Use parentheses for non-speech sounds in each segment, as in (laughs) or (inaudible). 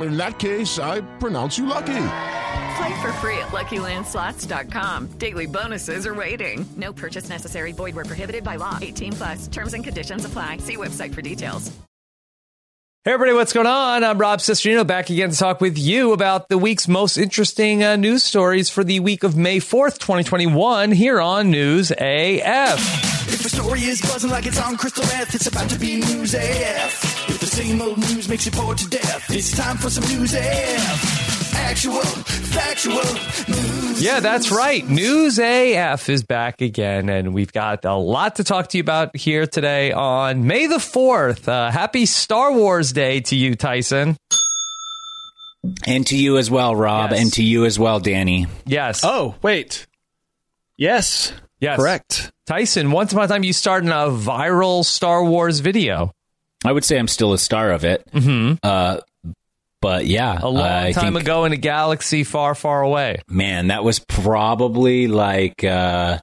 In that case, I pronounce you lucky. Play for free at LuckyLandSlots.com. Daily bonuses are waiting. No purchase necessary. Void where prohibited by law. 18 plus. Terms and conditions apply. See website for details. Hey everybody, what's going on? I'm Rob Cesternino back again to talk with you about the week's most interesting uh, news stories for the week of May 4th, 2021 here on News AF. If the story is buzzing like it's on crystal meth, it's about to be News AF. If the same old news makes you bored to death, it's time for some News AF. Actual, factual news. Yeah, that's right. News AF is back again, and we've got a lot to talk to you about here today on May the 4th. Uh, happy Star Wars Day to you, Tyson. And to you as well, Rob, Yes. and to you as well, Danny. Yes. Oh, wait. Yes. Yes. Correct. Tyson, once upon a time you starred in a viral Star Wars video. I would say I'm still a star of it. Mm-hmm. Uh, but yeah, A long I time think, ago in a galaxy far, far away. Man, that was probably like uh,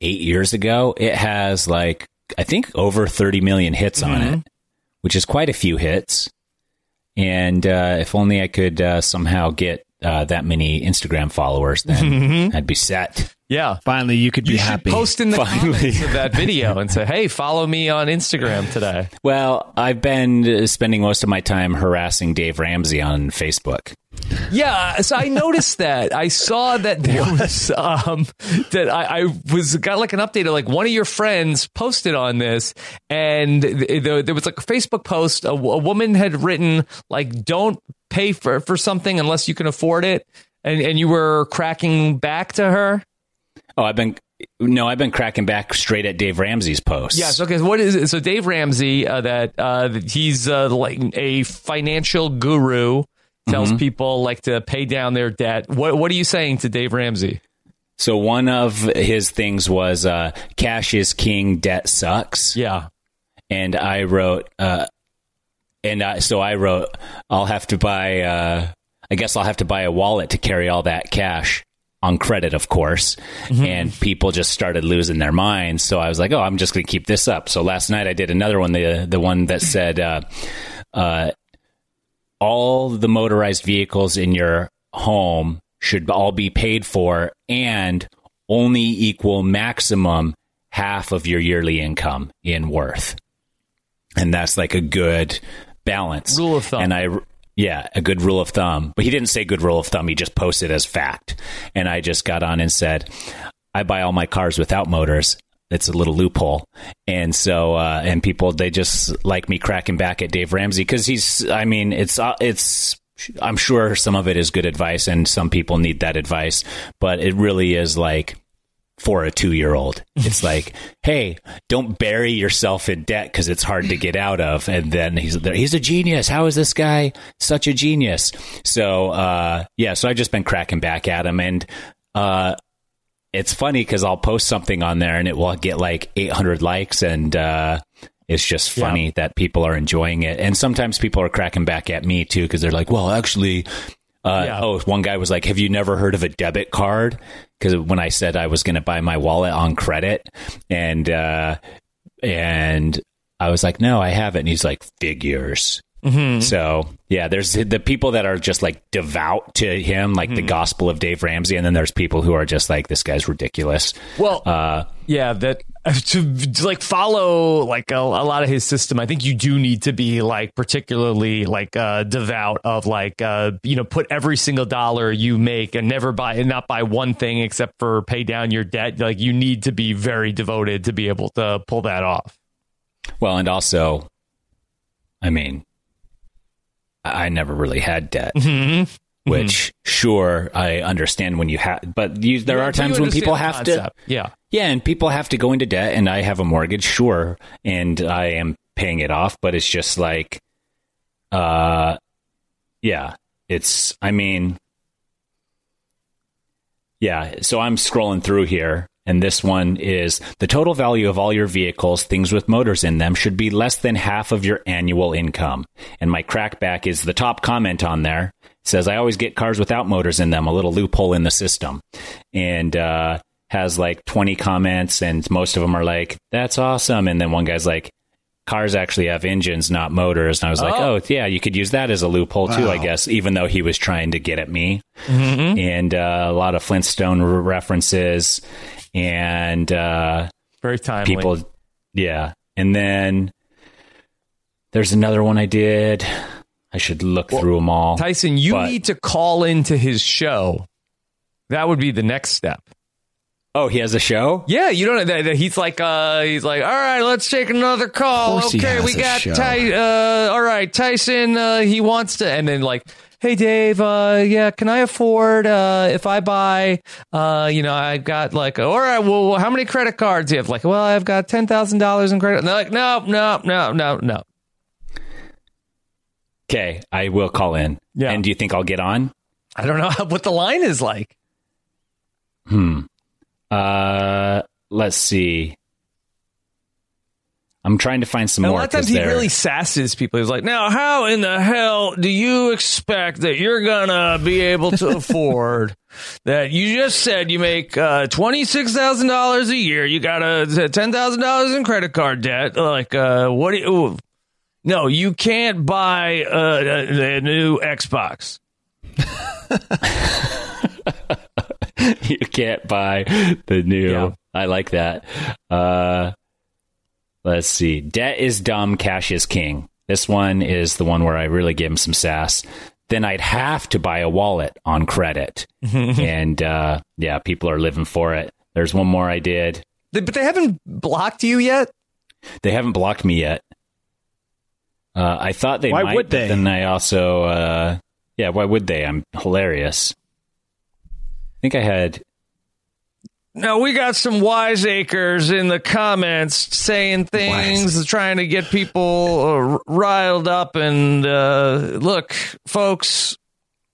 eight years ago. It has like I think over 30 million hits on Mm-hmm. it, which is quite a few hits. And uh, if only I could uh, somehow get uh, that many Instagram followers, then (laughs) I'd be set. Yeah. Finally, you could be You should happy. post in the Finally. comments of that (laughs) video and say, "Hey, follow me on Instagram today." Well, I've been uh, spending most of my time harassing Dave Ramsey on Facebook. Yeah, so I noticed that. I saw that there was um that I, I was got like an update of like one of your friends posted on this, and th- th- there was like a Facebook post. A, a woman had written like, "Don't pay for for something unless you can afford it," and and you were cracking back to her. Oh, I've been no, I've been cracking back straight at Dave Ramsey's posts. Yes. Okay. So what is it? So Dave Ramsey, uh, that uh, he's uh, like a financial guru, tells Mm-hmm. people like to pay down their debt. What What are you saying to Dave Ramsey? So one of his things was uh, "Cash is king, debt sucks," Yeah. and I wrote, uh, and I, so I wrote, "I'll have to buy. Uh, I guess I'll have to buy a wallet to carry all that cash." On credit, of course, and people just started losing their minds. So I was like, "Oh, I'm just going to keep this up." So last night I did another one, the the one that said, uh, uh, all the motorized vehicles in your home should all be paid for and only equal maximum half of your yearly income in worth. And that's like a good balance. Rule of thumb. And I, yeah, a good rule of thumb. But he didn't say good rule of thumb. He just posted as fact. And I just got on and said, I buy all my cars without motors. It's a little loophole. And so, uh, and people, they just like me cracking back at Dave Ramsey because he's, I mean, it's, uh, it's, I'm sure some of it is good advice and some people need that advice, but it really is like, for a two year old. It's (laughs) like, hey, don't bury yourself in debt because it's hard to get out of. And then he's he's a genius. How is this guy such a genius? So uh, yeah, so I've just been cracking back at him, and uh, it's funny because I'll post something on there and it will get like 800 likes, and uh, it's just funny that people are enjoying it. And sometimes people are cracking back at me too because they're like, well, actually. Uh, Yeah. Oh, one guy was like, "Have you never heard of a debit card?" Because when I said I was going to buy my wallet on credit, and uh, and I was like, "No, I haven't." And he's like, "Figures." So yeah, there's the people that are just like devout to him, like the gospel of Dave Ramsey, and then there's people who are just like, "This guy's ridiculous." Well, Uh, yeah, that (laughs) to, to like follow like a, a lot of his system. I think you do need to be like particularly like uh, devout of like uh, you know put every single dollar you make and never buy and not buy one thing except for pay down your debt. Like you need to be very devoted to be able to pull that off. Well, and also, I mean, I never really had debt. Mm-hmm. Which, sure, I understand when you have, but you, there Yeah, are times when people have to. Yeah. yeah, and people have to go into debt, and I have a mortgage, sure, and I am paying it off, but it's just like, uh, yeah, it's, I mean, yeah, so I'm scrolling through here, and this one is the total value of all your vehicles, things with motors in them, should be less than half of your annual income. And my crackback is the top comment on there It says, I always get cars without motors in them, a little loophole in the system. And, uh, has like 20 comments, and most of them are like, that's awesome. And then one guy's like, cars actually have engines, not motors. And I was like, Oh. oh, yeah, you could use that as a loophole too, I guess, even though he was trying to get at me. Mm-hmm. And uh, a lot of Flintstone references and uh, Very timely. people, yeah. And then there's another one I did. I should look through them all. Tyson, you But- need to call into his show. That would be the next step. Oh, he has a show? Yeah, you don't. That, that he's like, uh, he's like, all right, let's take another call. Of course he Okay, we got. Ty. Uh, all right, Tyson. Uh, he wants to, and then like, hey Dave, uh, yeah, can I afford uh, if I buy? Uh, you know, I've got like, all right, well, how many credit cards do you have? Like, well, I've got ten thousand dollars in credit. And they're like, no, no, no, no, no. Okay, I will call in. Yeah. And do you think I'll get on? I don't know (laughs) what the line is like. Hmm. Uh, let's see. I'm trying to find some And a lot of times he they're- really sasses people. He's like, now, how in the hell do you expect that you're going to be able to (laughs) afford that? You just said you make uh, $26,000 a year. You got a $10,000 in credit card debt. Like, uh, what do you. ooh. No, you can't buy uh, a, a new Xbox. (laughs) you can't buy the new. Yeah. I like that. Uh, let's see. Debt is dumb, cash is king. This one is the one where I really give him some sass. Then I'd have to buy a wallet on credit, (laughs) and uh, yeah, people are living for it. There's one more I did. They- But they haven't blocked you yet. They haven't blocked me yet. Uh, I thought they Why might, would but they? then I also, uh, yeah, why would they? I'm hilarious. I think I had Now we got some wiseacres in the comments saying things, trying to get people uh, riled up. And uh, look, folks,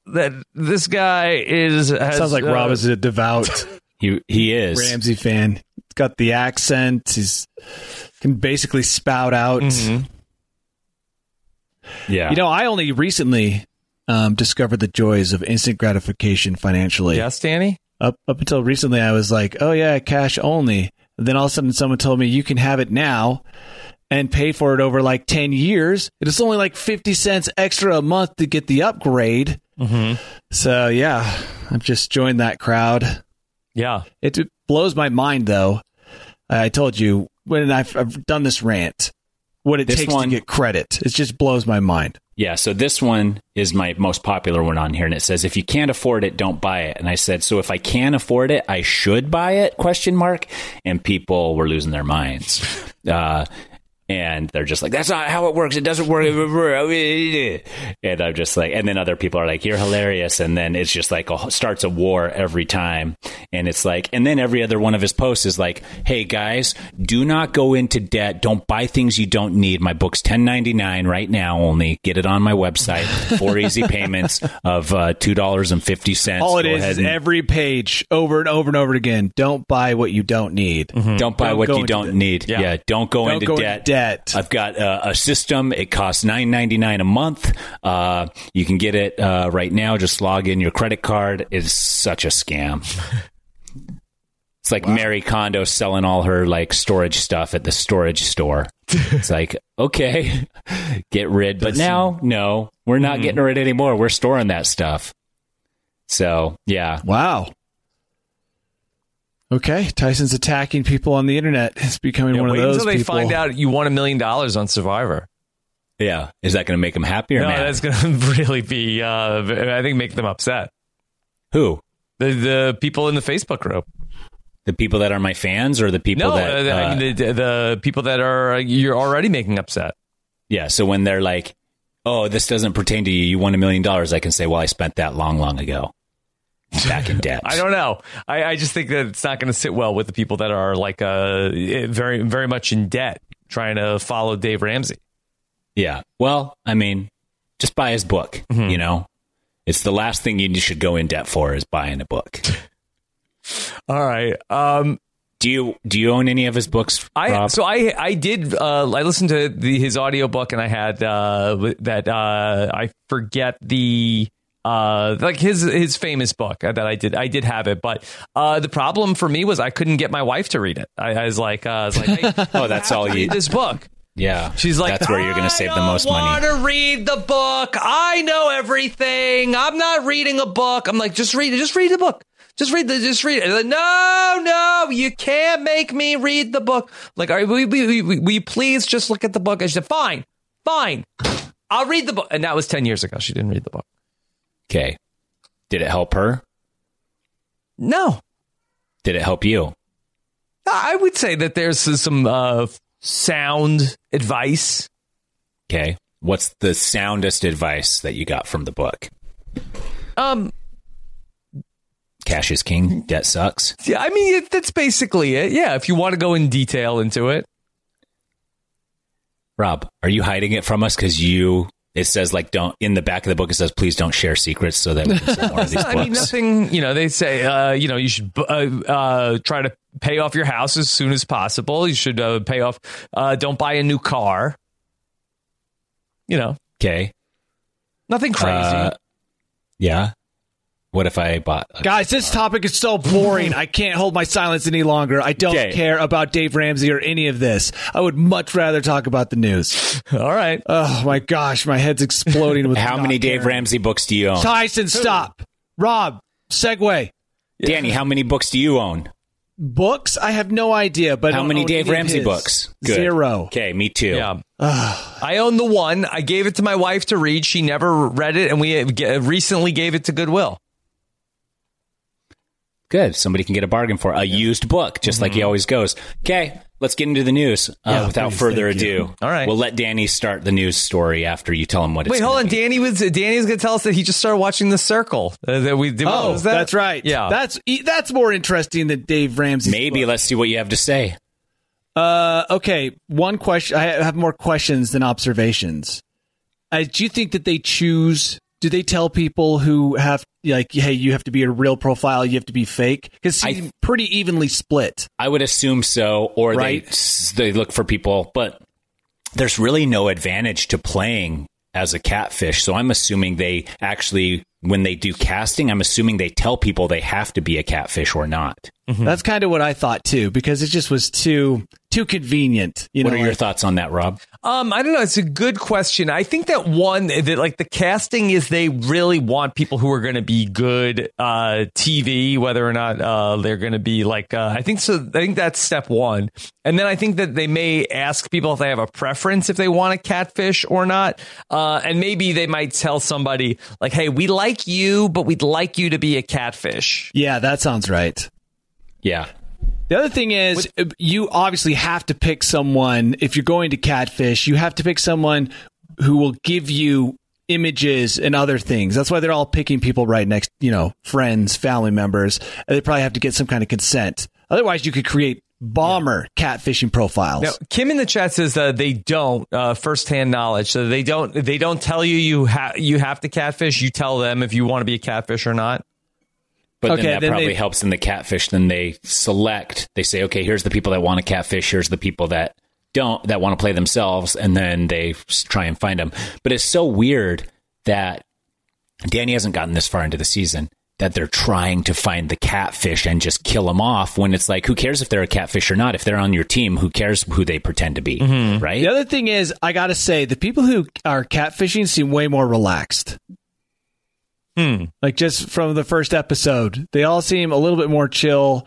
that this guy is has, Sounds like uh, Rob is a devout (laughs) he he is Ramsey fan. He's got the accent. He's can basically spout out. Mhm. yeah. You know, I only recently um, discovered the joys of instant gratification financially. Yes, Danny. Up up until recently, I was like, "Oh yeah, cash only." And then all of a sudden, someone told me you can have it now and pay for it over like ten years. It's only like fifty cents extra a month to get the upgrade. Mm-hmm. So yeah, I've just joined that crowd. Yeah. It, it blows my mind, though. I told you when I've, I've done this rant, what it This takes one- to get credit. It just blows my mind. Yeah, so this one is my most popular one on here, and it says, "If you can't afford it, don't buy it." And I said, "So if I can afford it, I should buy it?" Question mark. And people were losing their minds, uh, and they're just like, "That's not how it works. It doesn't work." (laughs) And I'm just like, and then other people are like, "You're hilarious," and then it's just like a, starts a war every time, and it's like, and then every other one of his posts is like, "Hey guys, do not go into debt. Don't buy things you don't need. My book's 10.99 right now only. Get it on my website. Four (laughs) easy payments of uh, two dollars and fifty cents. All it Go is ahead is and- every page over and over and over again. Don't buy what you don't need. Don't buy Don't what you don't debt. need. Yeah. Yeah. don't go Don't into go into debt. Debt. I've got a, a system. It costs nine ninety nine a month. Uh, you can get it uh, right now. Just log in your credit card. It's such a scam. (laughs) It's like Marie Kondo selling all her like storage stuff at the storage store. it's like (laughs) okay, get rid. But now, no, we're not getting rid anymore. We're storing that stuff. So yeah, Wow. Okay, Tyson's attacking people on the internet. It's becoming Yeah, one of those Wait until they people. find out you won a million dollars on Survivor. yeah. Is that going to make them happy or No, mad? that's going (laughs) to really be, uh, I think, make them upset. Who? The the people in the Facebook group. The people that are my fans or the people No, that uh, I uh, mean the, the the people that are uh, you're already making upset. Yeah. So when they're like, "Oh, this doesn't pertain to you. You won a million dollars," I can say, "Well, I spent that long, long ago, back in debt." I don't know. I, I just think that it's not going to sit well with the people that are like uh, very, very much in debt trying to follow Dave Ramsey. Yeah. Well, I mean, just buy his book. Mm-hmm. You know, it's the last thing you should go in debt for is buying a book. (laughs) All right. Um, do you do you own any of his books? I so I I did uh, I listened to the, his audiobook and I had uh, that uh, I forget the uh, like his his famous book that I did I did have it but uh, the problem for me was I couldn't get my wife to read it I, I was like uh, I was like hey, (laughs) oh, that's all you. read this book Yeah, She's like, that's where you're going to save the most money. I money. want to read the book. I know everything. I'm not reading a book. I'm like, just read it. Just read the book. Just read the. Just read it. Like, no, no, you can't make me read the book. Like, all right, will, you- will, you- will you please just look at the book? I said, fine, fine. I'll read the book. And that was ten years ago. She didn't read the book. Okay, did it help her? No, Did it help you? I would say that there's some uh, sound advice. Okay, what's the soundest advice that you got from the book? Um, Cash is king. Debt sucks. yeah, I mean it, that's basically it. Yeah, if you want to go in detail into it. Rob, are you hiding it from us because you? It says like don't in the back of the book. It says please don't share secrets so that we can sell more of these (laughs) I mean, nothing. You know, they say, uh, you know, you should uh, uh, try to pay off your house as soon as possible. You should uh, pay off. Uh, don't buy a new car. You know, Okay, nothing crazy. Uh, yeah. What if I bought? A, Guys, this topic is so boring. I can't hold my silence any longer. I don't Okay. care about Dave Ramsey or any of this. I would much rather talk about the news. (laughs) All right. Oh my gosh, my head's exploding with (laughs) how not many Dave caring. Ramsey books do you own? Tyson, stop. Rob, segue. Danny, how many books do you own? Books? I have no idea, but How many Dave Ramsey books? Good. Zero. Okay, me too. Yeah. I own the one. I gave it to my wife to read. She never read it, and we uh, recently gave it to Goodwill. Good. Somebody can get a bargain for a used book, just like he always goes. Okay, let's get into the news. Uh, Yeah, without please, further ado, All right. we'll let Danny start the news story after you tell him what it's. Wait, hold gonna on. be. Danny was Danny's going to tell us that he just started watching The Circle. Uh, that we did. Oh, that? that's right. Yeah. that's that's more interesting than Dave Ramsey. Maybe let's see what you have to say. Uh, okay. One question. I have more questions than observations. Uh, do you think that they choose? Do they tell people who have like, hey, you have to be a real profile, you have to be fake? Because I- he's pretty evenly split. I would assume so, or Right. they they look for people, but there's really no advantage to playing as a catfish. So I'm assuming they actually, when they do casting, I'm assuming they tell people they have to be a catfish or not. That's kind of what I thought too, because it just was too too convenient. You what know, are your like- thoughts on that, Rob? Um, I don't know. It's a good question. I think that one that like the casting is they really want people who are going to be good uh, TV, whether or not uh, they're going to be like. Uh, I think so. I think that's step one, and then I think that they may ask people if they have a preference if they want a catfish or not, uh, and maybe they might tell somebody like, "Hey, we like you, but we'd like you to be a catfish." Yeah, that sounds right. Yeah. The other thing is, you obviously have to pick someone. If you're going to catfish, you have to pick someone who will give you images and other things. That's why they're all picking people right next, you know, friends, family members. They probably have to get some kind of consent. Otherwise, you could create bomber catfishing profiles. Now, Kim in the chat says that they don't uh, firsthand knowledge, so they don't they don't tell you you have you have to catfish. You tell them if you want to be a catfish or not. But Okay, then that then probably they- helps in the catfish. Then they select. They say, okay, here's the people that want to catfish. Here's the people that don't that want to play themselves, and then they try and find them. But it's so weird that Danny hasn't gotten this far into the season that they're trying to find the catfish and just kill them off. When it's like, who cares if they're a catfish or not? If they're on your team, who cares who they pretend to be, mm-hmm. right? The other thing is, I got to say, the people who are catfishing seem way more relaxed. Hmm. Like just from the first episode, they all seem a little bit more chill.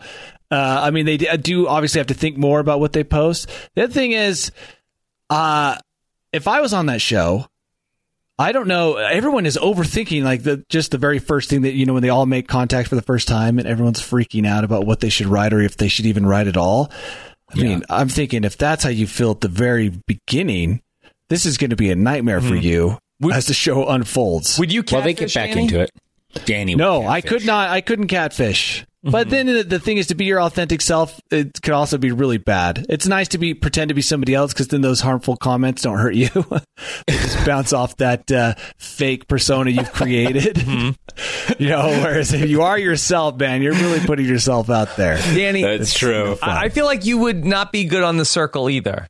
Uh, I mean, they do obviously have to think more about what they post. The other thing is, uh, if I was on that show, I don't know. Everyone is overthinking like the just the very first thing that you know when they all make contact for the first time, and everyone's freaking out about what they should write or if they should even write at all. I mean, I'm thinking if that's how you feel at the very beginning, this is going to be a nightmare for you as the show unfolds. Would you? Well, they get back Danny? into it. Danny. no, would I could not. I couldn't catfish. But then the, the thing is, to be your authentic self, it could also be really bad. It's nice to be pretend to be somebody else because then those harmful comments don't hurt you. (laughs) they just bounce off that uh, fake persona you've created. (laughs) you know, whereas if you are yourself, man, you're really putting yourself out there. Danny. That's true. I, I feel like you would not be good on the circle either.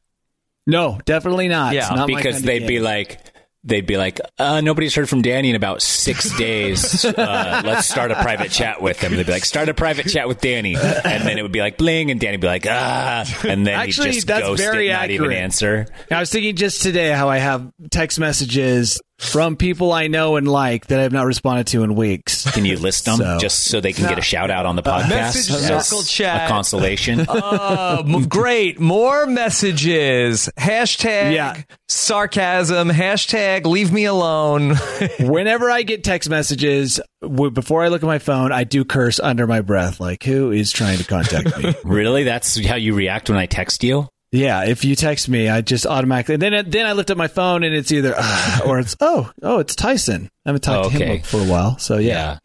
No, definitely not. Yeah, It's not my because kind they'd game. be like they'd be like uh, nobody's heard from danny in about six (laughs) days. Uh, let's start a private chat with him. They'd be like start a private chat with danny. And then it would be like bling and danny'd be like ah and then Actually, he'd just that's ghost very it not even accurate. answer. I was thinking just today how I have text messages from people I know and like that I have not responded to in weeks. can you list them So- just so they can get a shout out on the podcast Message as circle chat. a consolation (laughs) Uh, m- great. More messages. Hashtag Yeah. sarcasm. Hashtag leave me alone. (laughs) Whenever I get text messages, w- before I look at my phone, I do curse under my breath, like, who is trying to contact me? (laughs) really that's how you react when i text you yeah, if you text me, I just automatically, then then I lift up my phone and it's either, "Ah," (sighs) or it's, oh, oh, it's Tyson. I haven't talked to Okay. him for a while. So, yeah.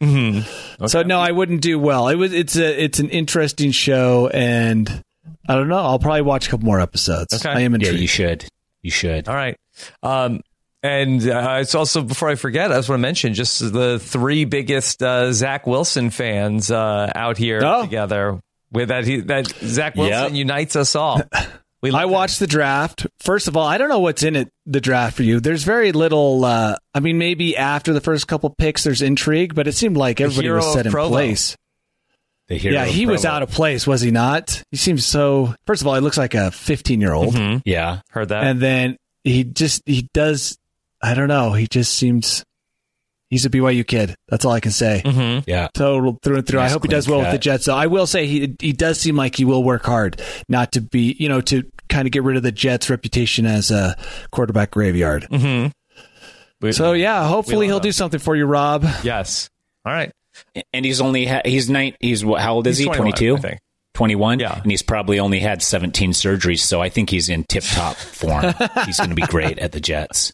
So, no, I wouldn't do well. It was, it's a, it's an interesting show and I don't know. I'll probably watch a couple more episodes. Okay. I am yeah intrigued. you should you should All right. Um, and uh, it's also before I forget, I just want to mention just the three biggest uh, Zach Wilson fans uh, out here Oh. together. With that, he, that Zach Wilson Yep. unites us all. (laughs) We I love watched the draft. First of all, I don't know what's in it, the draft for you. There's very little, uh, I mean, maybe after the first couple picks, there's intrigue, but it seemed like everybody was set in Provo. place. the hero yeah, of he was out of place, was he not? He seems so, first of all, he looks like a 15 year old. Mhm. yeah Heard that. And then he just, he does, I don't know, he just seems, he's a BYU kid. That's all I can say. Mhm. yeah Total through and through. I hope he does well with the Jets. Though I will say he he does seem like he will work hard, not to be you know to kind of get rid of the Jets' reputation as a quarterback graveyard. Mhm. We- So yeah, hopefully he'll him. do something for you, Rob. Yes. All right. and he's only ha- he's nine he's what how old is He's he 21, 22 I think. 21 Yeah. and he's probably only had 17 surgeries so i think he's in tip top form (laughs) he's going to be great at the jets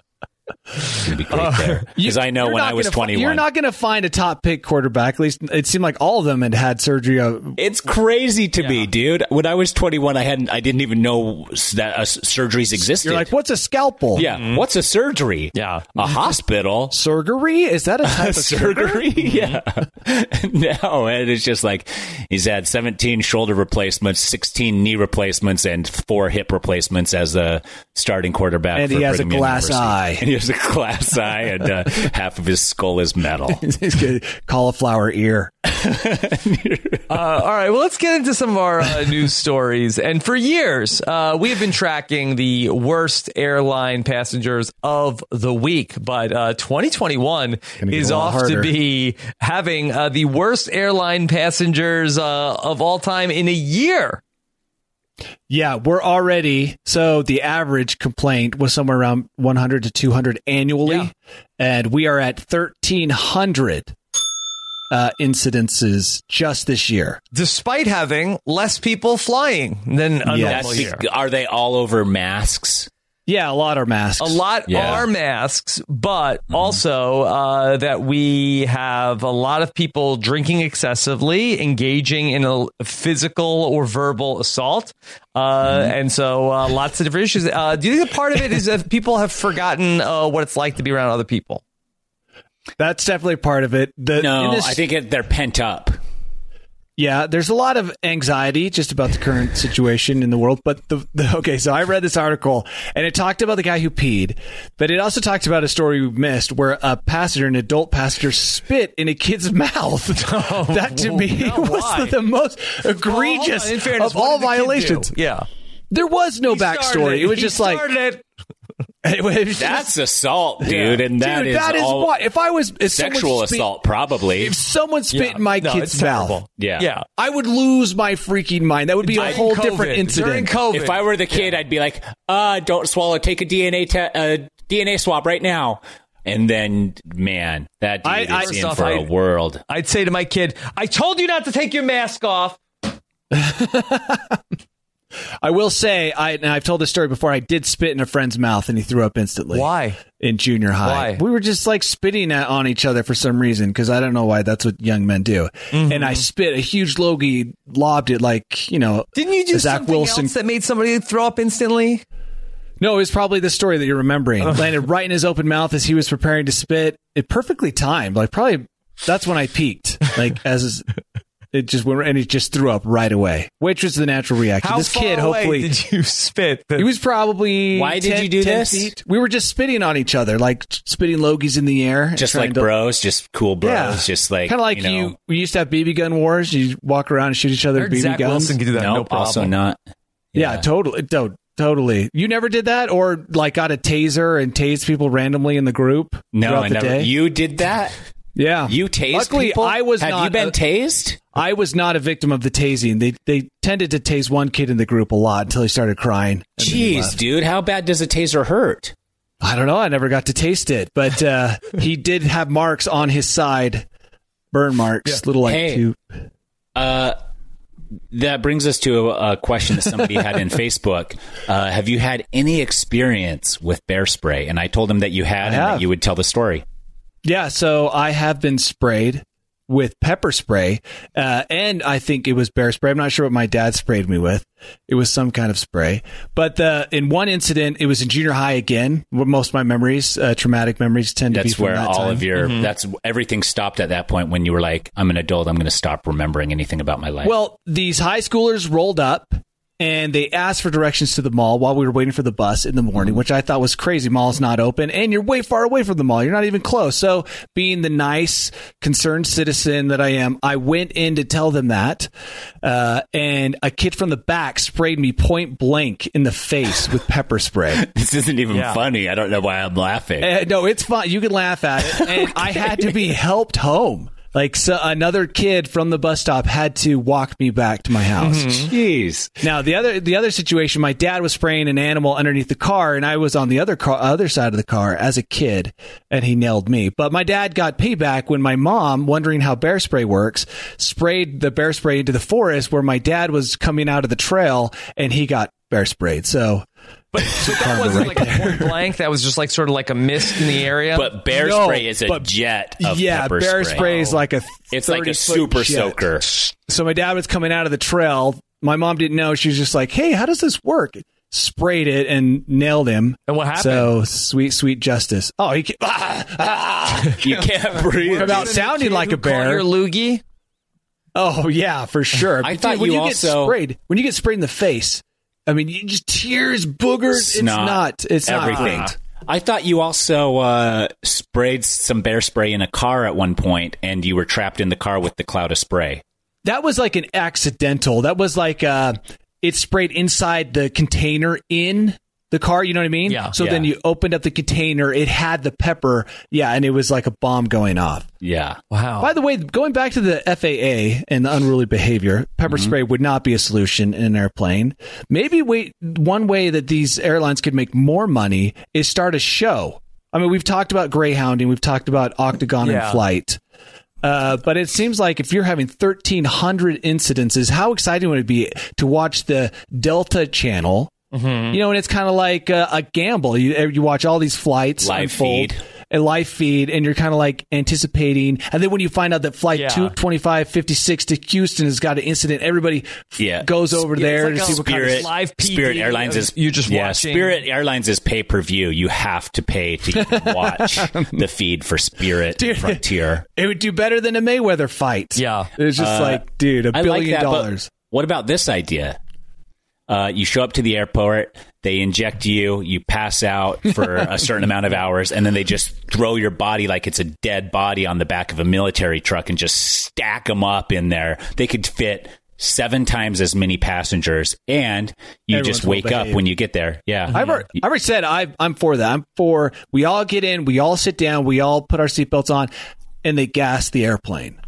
he's going to be great there because i know when i was gonna 21 you're not going to find a top pick quarterback. At least it seemed like all of them had had surgery. uh, it's crazy to me dude when i was 21 i hadn't i didn't even know that uh, s- surgeries existed You're like, what's a scalpel? yeah what's a surgery Yeah. a hospital surgery. Is that a (laughs) type of surgery (laughs) yeah (laughs) no and it's just like he's had 17 shoulder replacements 16 knee replacements and four hip replacements as a starting quarterback And for he has a Brigham Young glass University. eye. And he has (laughs) a glass eye and uh, half of his skull is metal (laughs) He's got cauliflower ear. (laughs) Uh, all right, well, let's get into some of our uh, news stories. And for years, uh, we have been tracking the worst airline passengers of the week. But uh, 2021 is a lot off to be having uh, the worst airline passengers uh, of all time in a year. Yeah, we're already so the average complaint was somewhere around 100 to 200 annually, Yeah. and we are at 1,300 uh, incidences just this year. Despite having less people flying than a Yes. normal year. are they all over masks Yeah, a lot are masks. A lot Yeah. are masks, but also uh, that we have a lot of people drinking excessively, engaging in a physical or verbal assault. Uh, And so uh, lots of different issues. Uh, do you think a part of it is that people have forgotten uh, what it's like to be around other people? That's definitely part of it. The, no this- i think it, they're pent up Yeah, there's a lot of anxiety just about the current situation in the world. But the, the okay, so I read this article and it talked about the guy who peed, but it also talked about a story we missed where a passenger, an adult passenger, spit in a kid's (laughs) mouth. Oh, that to me no, (laughs) was why? the most egregious Well, fairness, of all did the kid do? violations. Yeah. There was no He backstory. It was He just like it. (laughs) it just- that's assault dude and that dude, is that is all what if I was if sexual spit- assault probably If someone spit Yeah. in my No, kid's mouth, terrible. Yeah. Yeah. I would lose my freaking mind. That would be a whole COVID. different incident. During. COVID. If I were the kid, I'd be like, uh, don't swallow. Take a DNA te- uh, DNA swab right now. And then, man, that dude I- is I- in off, for I- a world. I'd say to my kid, I told you not to take your mask off. (laughs) I will say, I and I've told this story before. I did spit in a friend's mouth, and he threw up instantly. Why? In junior high, Why? we were just like spitting at, on each other for some reason because I don't know why. That's what young men do. Mm-hmm. And I spit a huge logie, lobbed it like you know. Didn't you do Zach something Wilson? else that made somebody throw up instantly? No, it was probably the story that you're remembering. Landed right in his open mouth as he was preparing to spit. It perfectly timed. Like probably that's when I peaked. Like as it just went and he just threw up right away, which was the natural reaction. How this far kid, away hopefully, did you (laughs) spit? he was probably. Why did 10 you do this? Feet. We were just spitting on each other, like spitting logies in the air, Just like to- bros, just cool bros, Yeah. just like Kind of like you, you, We used to have BB gun wars. You walk around and shoot each other with BB Zach guns. Wilson could do that. no, no problem. also not. yeah, totally. To- totally. You never did that, or like got a taser and tased people randomly in the group. No, I the never. day? You did that. Yeah, You tased Luckily, people? I was Have not you been a- tased? I was not a victim of the tasing. They they tended to tase one kid in the group a lot until he started crying. and Jeez, dude, how bad does a taser hurt? I don't know. I never got to taste it, but uh, (laughs) he did have marks on his side, burn marks, little like Hey. two. Uh, that brings us to a, a question that somebody had in (laughs) Facebook. Uh, have you had any experience with bear spray? And I told him that you had, and have. that you would tell the story. Yeah, so I have been sprayed with pepper spray, uh, and I think it was bear spray. I'm not sure what my dad sprayed me with. It was some kind of spray. But uh, in one incident, it was in junior high again. Where most of my memories, uh, traumatic memories, tend to be That's from where that all time. of your Mm-hmm. that's everything stopped at that point when you were like, I'm an adult. I'm going to stop remembering anything about my life. Well, these high schoolers rolled up and they asked for directions to the mall while we were waiting for the bus in the morning, which I thought was crazy. Mall's not open and you're way far away from the mall. You're not even close. So being the nice, concerned citizen that I am, I went in to tell them that. Uh, and a kid from the back sprayed me point blank in the face with pepper spray. (laughs) this isn't even Yeah. funny. I don't know why I'm laughing. Uh, no, it's fine. You can laugh at it. And I had to be helped home. Like so another kid from the bus stop had to walk me back to my house. Mm-hmm. Jeez. Now the other the other situation, my dad was spraying an animal underneath the car, and I was on the other car, other side of the car as a kid, and he nailed me. But my dad got payback when my mom, wondering how bear spray works, sprayed the bear spray into the forest where my dad was coming out of the trail, and he got bear sprayed. So. But (laughs) so that wasn't like a point blank. That was just like sort of like a mist in the area. But bear No, spray is a but- jet of yeah, pepper bear spray. spray is like a It's like a super jet. soaker. So my dad was coming out of the trail. My mom didn't know. She was just like, "Hey, how does this work?" Sprayed it and nailed him. And what happened? So sweet, sweet justice. Oh, he ca- (laughs) ah, ah. You can't breathe. about sounding like a Who caught bear. Your loogie. Oh yeah, for sure. I thought dude, when you you also- get sprayed, when you get sprayed in the face, I mean, you just tears, boogers. Snot, it's not. It's everything. not. I thought you also uh, sprayed some bear spray in a car at one point, and you were trapped in the car with the cloud of spray. That was like an accidental. That was like uh, it sprayed inside the container in the car. You know what I mean? Yeah. So then you opened up the container. It had the pepper. Yeah, and it was like a bomb going off. Yeah. Wow. By the way, going back to the FAA and the unruly behavior, pepper spray would not be a solution in an airplane. Maybe wait, one way that these airlines could make more money is start a show. I mean, we've talked about Greyhounding, we've talked about Octagon Yeah. in flight. Uh, but it seems like if you're having 1,300 incidences, how exciting would it be to watch the Delta channel? Mm-hmm. You know, and it's kind of like a, a gamble. You, you watch all these flights Live unfold, feed. a live feed, and you're kind of like anticipating. And then when you find out that flight Yeah. 225 56 to Houston has got an incident, everybody Yeah. goes over there it's to like see a what kind of Spirit, live PD Spirit Airlines is you're just yeah, watching- Spirit Airlines is pay per view. You have to pay to (laughs) watch the feed for Spirit Dude. Frontier. It would do better than a Mayweather fight. Yeah. It's just like, dude, a Uh, billion like that, dollars. But what about this idea? Uh, you show up to the airport, they inject you, you pass out for (laughs) a certain amount of hours, and then they just throw your body like it's a dead body on the back of a military truck and just stack them up in there. They could fit seven times as many passengers, and you Everyone's just wake up when you get there. Yeah. I've already, I've already said I, I'm for that. I'm for we all get in, we all sit down, we all put our seatbelts on, and they gas the airplane.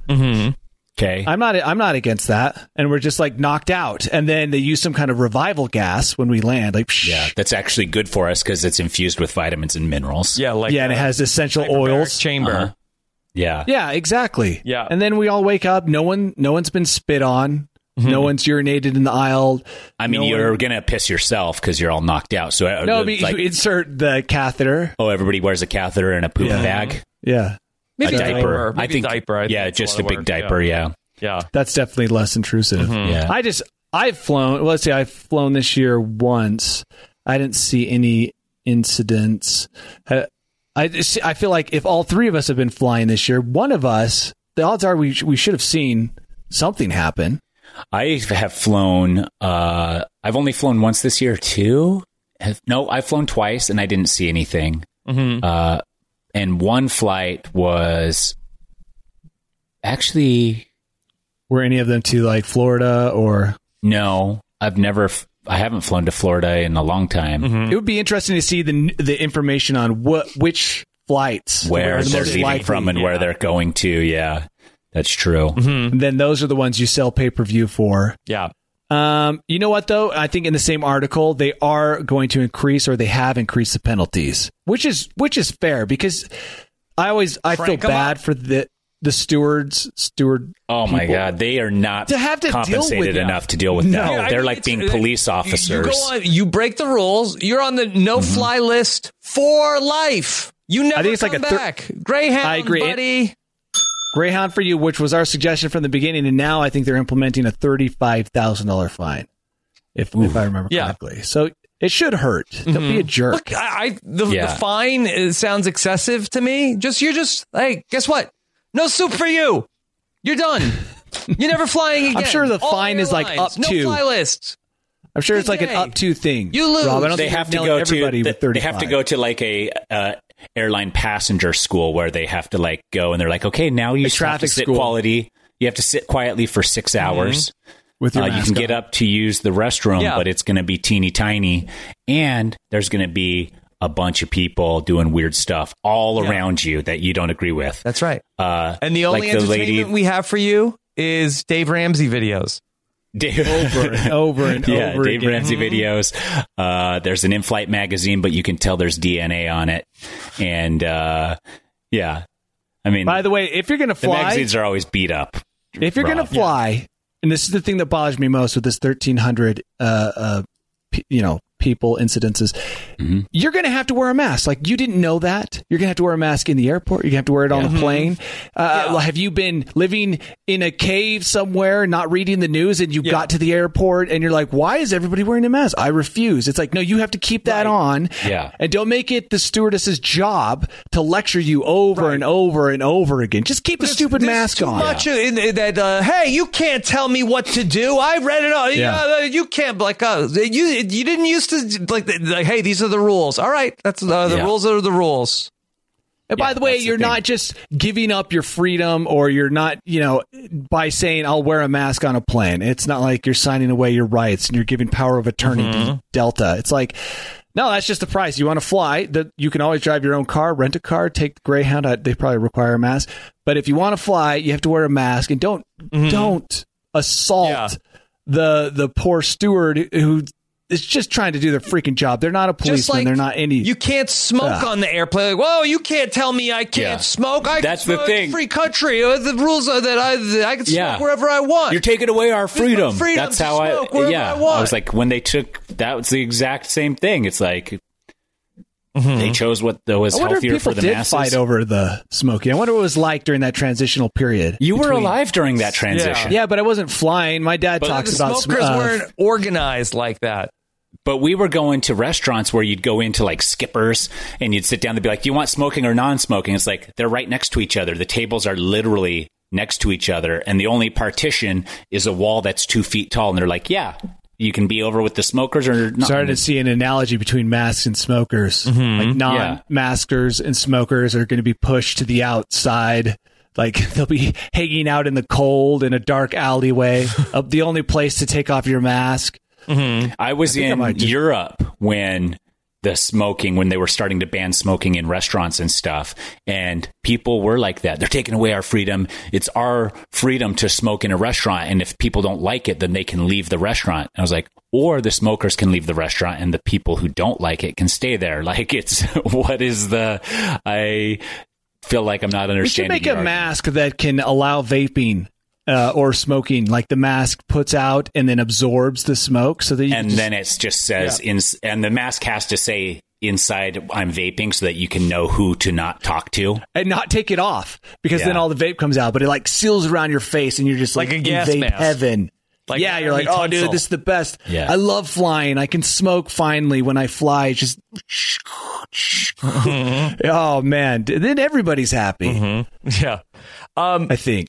Okay. I'm not I'm not against that, and we're just like knocked out, and then they use some kind of revival gas when we land, like psh, yeah, that's actually good for us because it's infused with vitamins and minerals. Yeah, like yeah, and it uh, has essential oils. chamber. Uh-huh. Yeah. Yeah, exactly. Yeah. and then we all wake up. No one, no one's been spit on. No one's urinated in the aisle. I mean, No you're one- gonna piss yourself because you're all knocked out. So uh, No, like, you insert the catheter. oh, everybody wears a catheter and a poop Yeah. bag, Yeah, Maybe a diaper. diaper. Maybe I think diaper. I think yeah, it's just lot a big work. diaper. Yeah. Yeah. that's definitely less intrusive. Yeah. I just I've flown. Well, let's see, I've flown this year once. I didn't see any incidents. I I feel like if all three of us have been flying this year, one of us, the odds are we we should have seen something happen. I have flown. Uh, I've only flown once this year too. Have, no, I've flown twice and I didn't see anything. Mm-hmm. Uh, and one flight was actually Were any of them to like Florida or? no. I've never. I haven't flown to Florida in a long time. Mm-hmm. It would be interesting to see the the information on what which flights Where are the they're most leaving likely. from and where they're going to. Yeah, that's true. And then those are the ones you sell pay per view for. Yeah. Um, you know what though? I think in the same article they are going to increase or they have increased the penalties, which is which is fair because I always I Crank feel 'em bad up. for the the stewards steward. Oh my god, they are not To have to deal with compensated that. enough to deal with No. that. Yeah, They're mean, like it's- being uh, police officers. You, go on, you break the rules. You're on the no fly list for life. You never I think it's like a thir- back. Greyhound, I agree. buddy. Greyhound for you, which was our suggestion from the beginning, and now I think they're implementing a thirty five thousand dollar fine, if if I remember Yeah. correctly. So it should hurt. Don't be a jerk. Look, I, I the, Yeah. the fine is, sounds excessive to me. Just you're just hey, guess what? No soup for you. You're done. (laughs) You're never flying again. I'm sure the All fine is, like, airlines. up no to- fly list. I'm sure it's like an up to thing. You lose. Rob, I don't they think have to go nailing everybody to with they have to go to like a uh, airline passenger school where they have to like go and they're like okay now you have to traffic sit school. Mm-hmm. quality you have to sit quietly for 6 hours with your uh, you can get up to use the restroom Yeah. but it's going to be teeny tiny and there's going to be a bunch of people doing weird stuff all around you that you don't agree with That's right. uh, And the only like the entertainment lady we have for you is Dave Ramsey videos. Dave, over and (laughs) over and yeah, over Dave again. Ramsey videos. Uh, there's an in-flight magazine, but you can tell there's DNA on it, and uh, yeah, I mean, By the way, if you're going to fly, the magazines are always beat up. if you're going to Rob. fly, and this is the thing that bothers me most with this 1300, uh, uh, you know, people incidences, Mm-hmm. you're going to have to wear a mask. Like you didn't know that. You're going to have to wear a mask in the airport. You're going to have to wear it on the plane. Uh, Have you been living in a cave somewhere, not reading the news, and you got to the airport and you're like, why is everybody wearing a mask? I refuse. It's like, no, you have to keep that on. Yeah. And don't make it the stewardess's job to lecture you over and over and over again. Just keep the stupid mask too on. Much in, in that. Uh, hey, you can't tell me what to do. I read it all. Yeah. Yeah, uh, you can't like. Uh, you you didn't used to like. like hey, these are the rules. All right, that's uh, the Yeah. rules are the rules. And by the way, you're thing. not just giving up your freedom or you're not, you know, by saying I'll wear a mask on a plane. It's not like you're signing away your rights and you're giving power of attorney Mm-hmm. to Delta. It's like, no, that's just the price. You want to fly, that you can always drive your own car, rent a car, take the Greyhound. They probably require a mask. But if you want to fly, you have to wear a mask and don't don't assault Yeah. the the poor steward who is just trying to do their freaking job. They're not a policeman. Like They're not any You can't smoke Ah. on the airplane. Like, Whoa, you can't tell me I can't Yeah. smoke. I That's the thing. Free country. Uh, The rules are that I that I can smoke Yeah. wherever I want. You're taking away our freedom. freedom That's how I. yeah, I want. was like when they took that was the exact same thing. It's like they chose what that was I healthier for the did masses. fight over the smoking. I wonder what it was like during that transitional period. you were alive during that transition. Yeah, but I wasn't flying. My dad but talks about smokers uh, weren't organized like that. But we were going to restaurants where you'd go into like Skipper's and you'd sit down. They'd be like, "Do you want smoking or non-smoking?" It's like they're right next to each other. The tables are literally next to each other, and the only partition is a wall that's two feet tall. And they're like, "Yeah, you can be over with the smokers or not." started to see an analogy between masks and smokers. Like non-maskers and smokers are going to be pushed to the outside. Like (laughs) they'll be hanging out in the cold in a dark alleyway. (laughs) uh, the only place to take off your mask. Mm-hmm. I was I in might just- Europe when the smoking, when they were starting to ban smoking in restaurants and stuff, and people were like that. They're taking away our freedom. It's our freedom to smoke in a restaurant, and if people don't like it, then they can leave the restaurant. I was like, or the smokers can leave the restaurant, and the people who don't like it can stay there. (laughs) Like, it's what is the? I feel like I'm not understanding We should make a argument. mask that can allow vaping uh, or smoking. Like the mask puts out and then absorbs the smoke, so that you and just- then it just says in, and the mask has to say inside I'm vaping so that you can know who to not talk to. and not take it off because then all the vape comes out, but it like seals around your face and you're just like, Like a gas vape mask. heaven. Like yeah, you're like, Ernie oh, dude, this is the best. Yeah. I love flying. I can smoke finally when I fly. It's just, (laughs) oh man, then everybody's happy. (laughs) Yeah. Um, I think.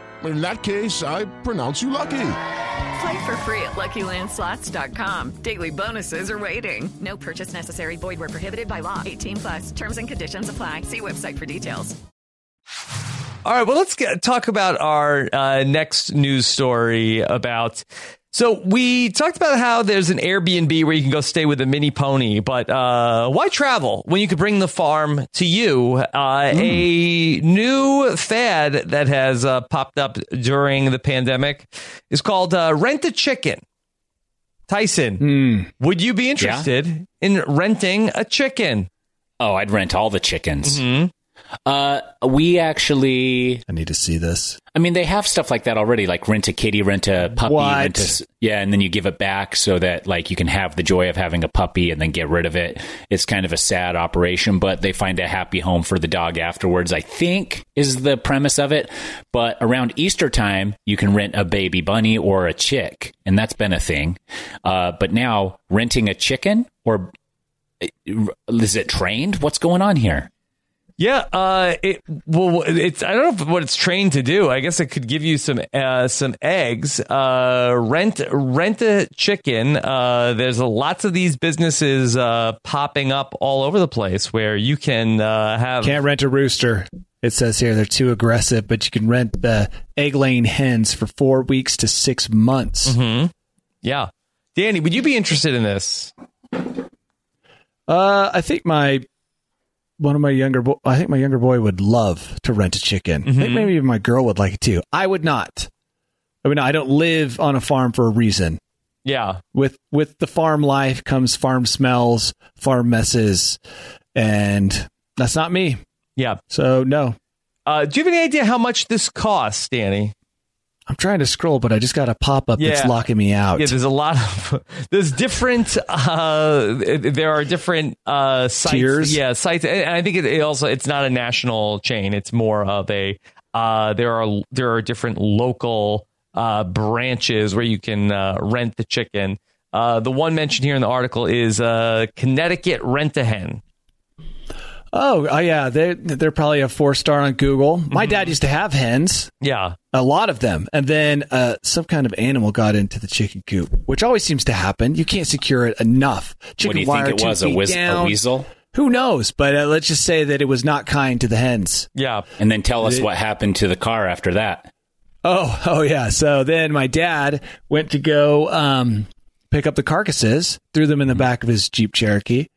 In that case, I pronounce you lucky. Play for free at LuckyLandSlots.com. Daily bonuses are waiting. No purchase necessary. Void where prohibited by law. 18 plus. Terms and conditions apply. See website for details. All right, well, let's get, talk about our uh, next news story about. So we talked about how there's an Airbnb where you can go stay with a mini pony, but uh, why travel when you could bring the farm to you? Uh, A new fad that has uh, popped up during the pandemic is called uh, Rent a Chicken. Tyson, would you be interested in renting a chicken? Oh, I'd rent all the chickens. Mm-hmm. Uh, we actually, I need to see this. I mean, they have stuff like that already, like rent a kitty, rent a puppy, What? rent a, yeah, and then you give it back so that like you can have the joy of having a puppy and then get rid of it. It's kind of a sad operation, but they find a happy home for the dog afterwards. I think is the premise of it. But around Easter time, you can rent a baby bunny or a chick, and that's been a thing. Uh, but now renting a chicken or is it trained? What's going on here? Yeah, uh, it well, it's I don't know what it's trained to do. I guess it could give you some uh, some eggs. Uh, rent rent a chicken. Uh, there's a, lots of these businesses uh, popping up all over the place where you can uh, have. Can't rent a rooster. It says here they're too aggressive, but you can rent the egg laying hens for four weeks to six months. hmm Yeah, Danny, would you be interested in this? Uh, I think my one of my younger bo- I think my younger boy would love to rent a chicken. I think Mhm. maybe even my girl would like it too. I would not. I mean, I don't live on a farm for a reason. Yeah, With with the farm life comes farm smells, farm messes, and that's not me. yeah. So no, Uh, do you have any idea how much this costs, Danny? I'm trying to scroll, but I just got a pop up that's locking me out. Yeah, there's a lot of (laughs) there's different uh there are different uh sites. Tiers? yeah sites. And I think it, it also it's not a national chain. It's more of a uh there are there are different local uh branches where you can uh, rent the chicken. Uh the one mentioned here in the article is uh Connecticut Rent a Hen. Oh, oh yeah, they they're probably a four star on Google. My Mm-hmm. dad used to have hens, yeah a lot of them, and then uh, some kind of animal got into the chicken coop, which always seems to happen. You can't secure it enough. Chicken what do you wire think it was? A, feet wiz- a weasel? Who knows? But uh, let's just say that it was not kind to the hens. yeah And then tell us It- what happened to the car after that. Oh, oh yeah. So then my dad went to go um, pick up the carcasses, threw them in the mm. back of his Jeep Cherokee,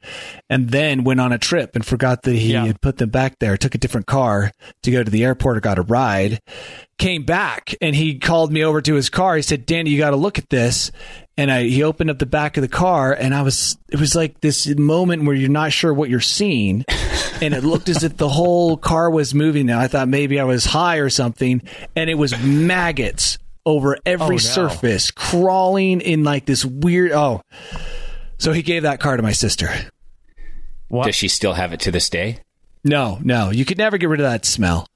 and then went on a trip and forgot that he Yeah. had put them back there. Took a different car to go to the airport or got a ride. Came back and he called me over to his car. He said, "Danny, you got to look at this." And I, he opened up the back of the car, and I was it was like this moment where you're not sure what you're seeing. (laughs) and it looked as if the whole car was moving. Now I thought maybe I was high or something, and it was maggots over every Oh, no. surface, crawling in like this weird. Oh, so he gave that car to my sister. What? Does she still have it to this day? No, no, you could never get rid of that smell.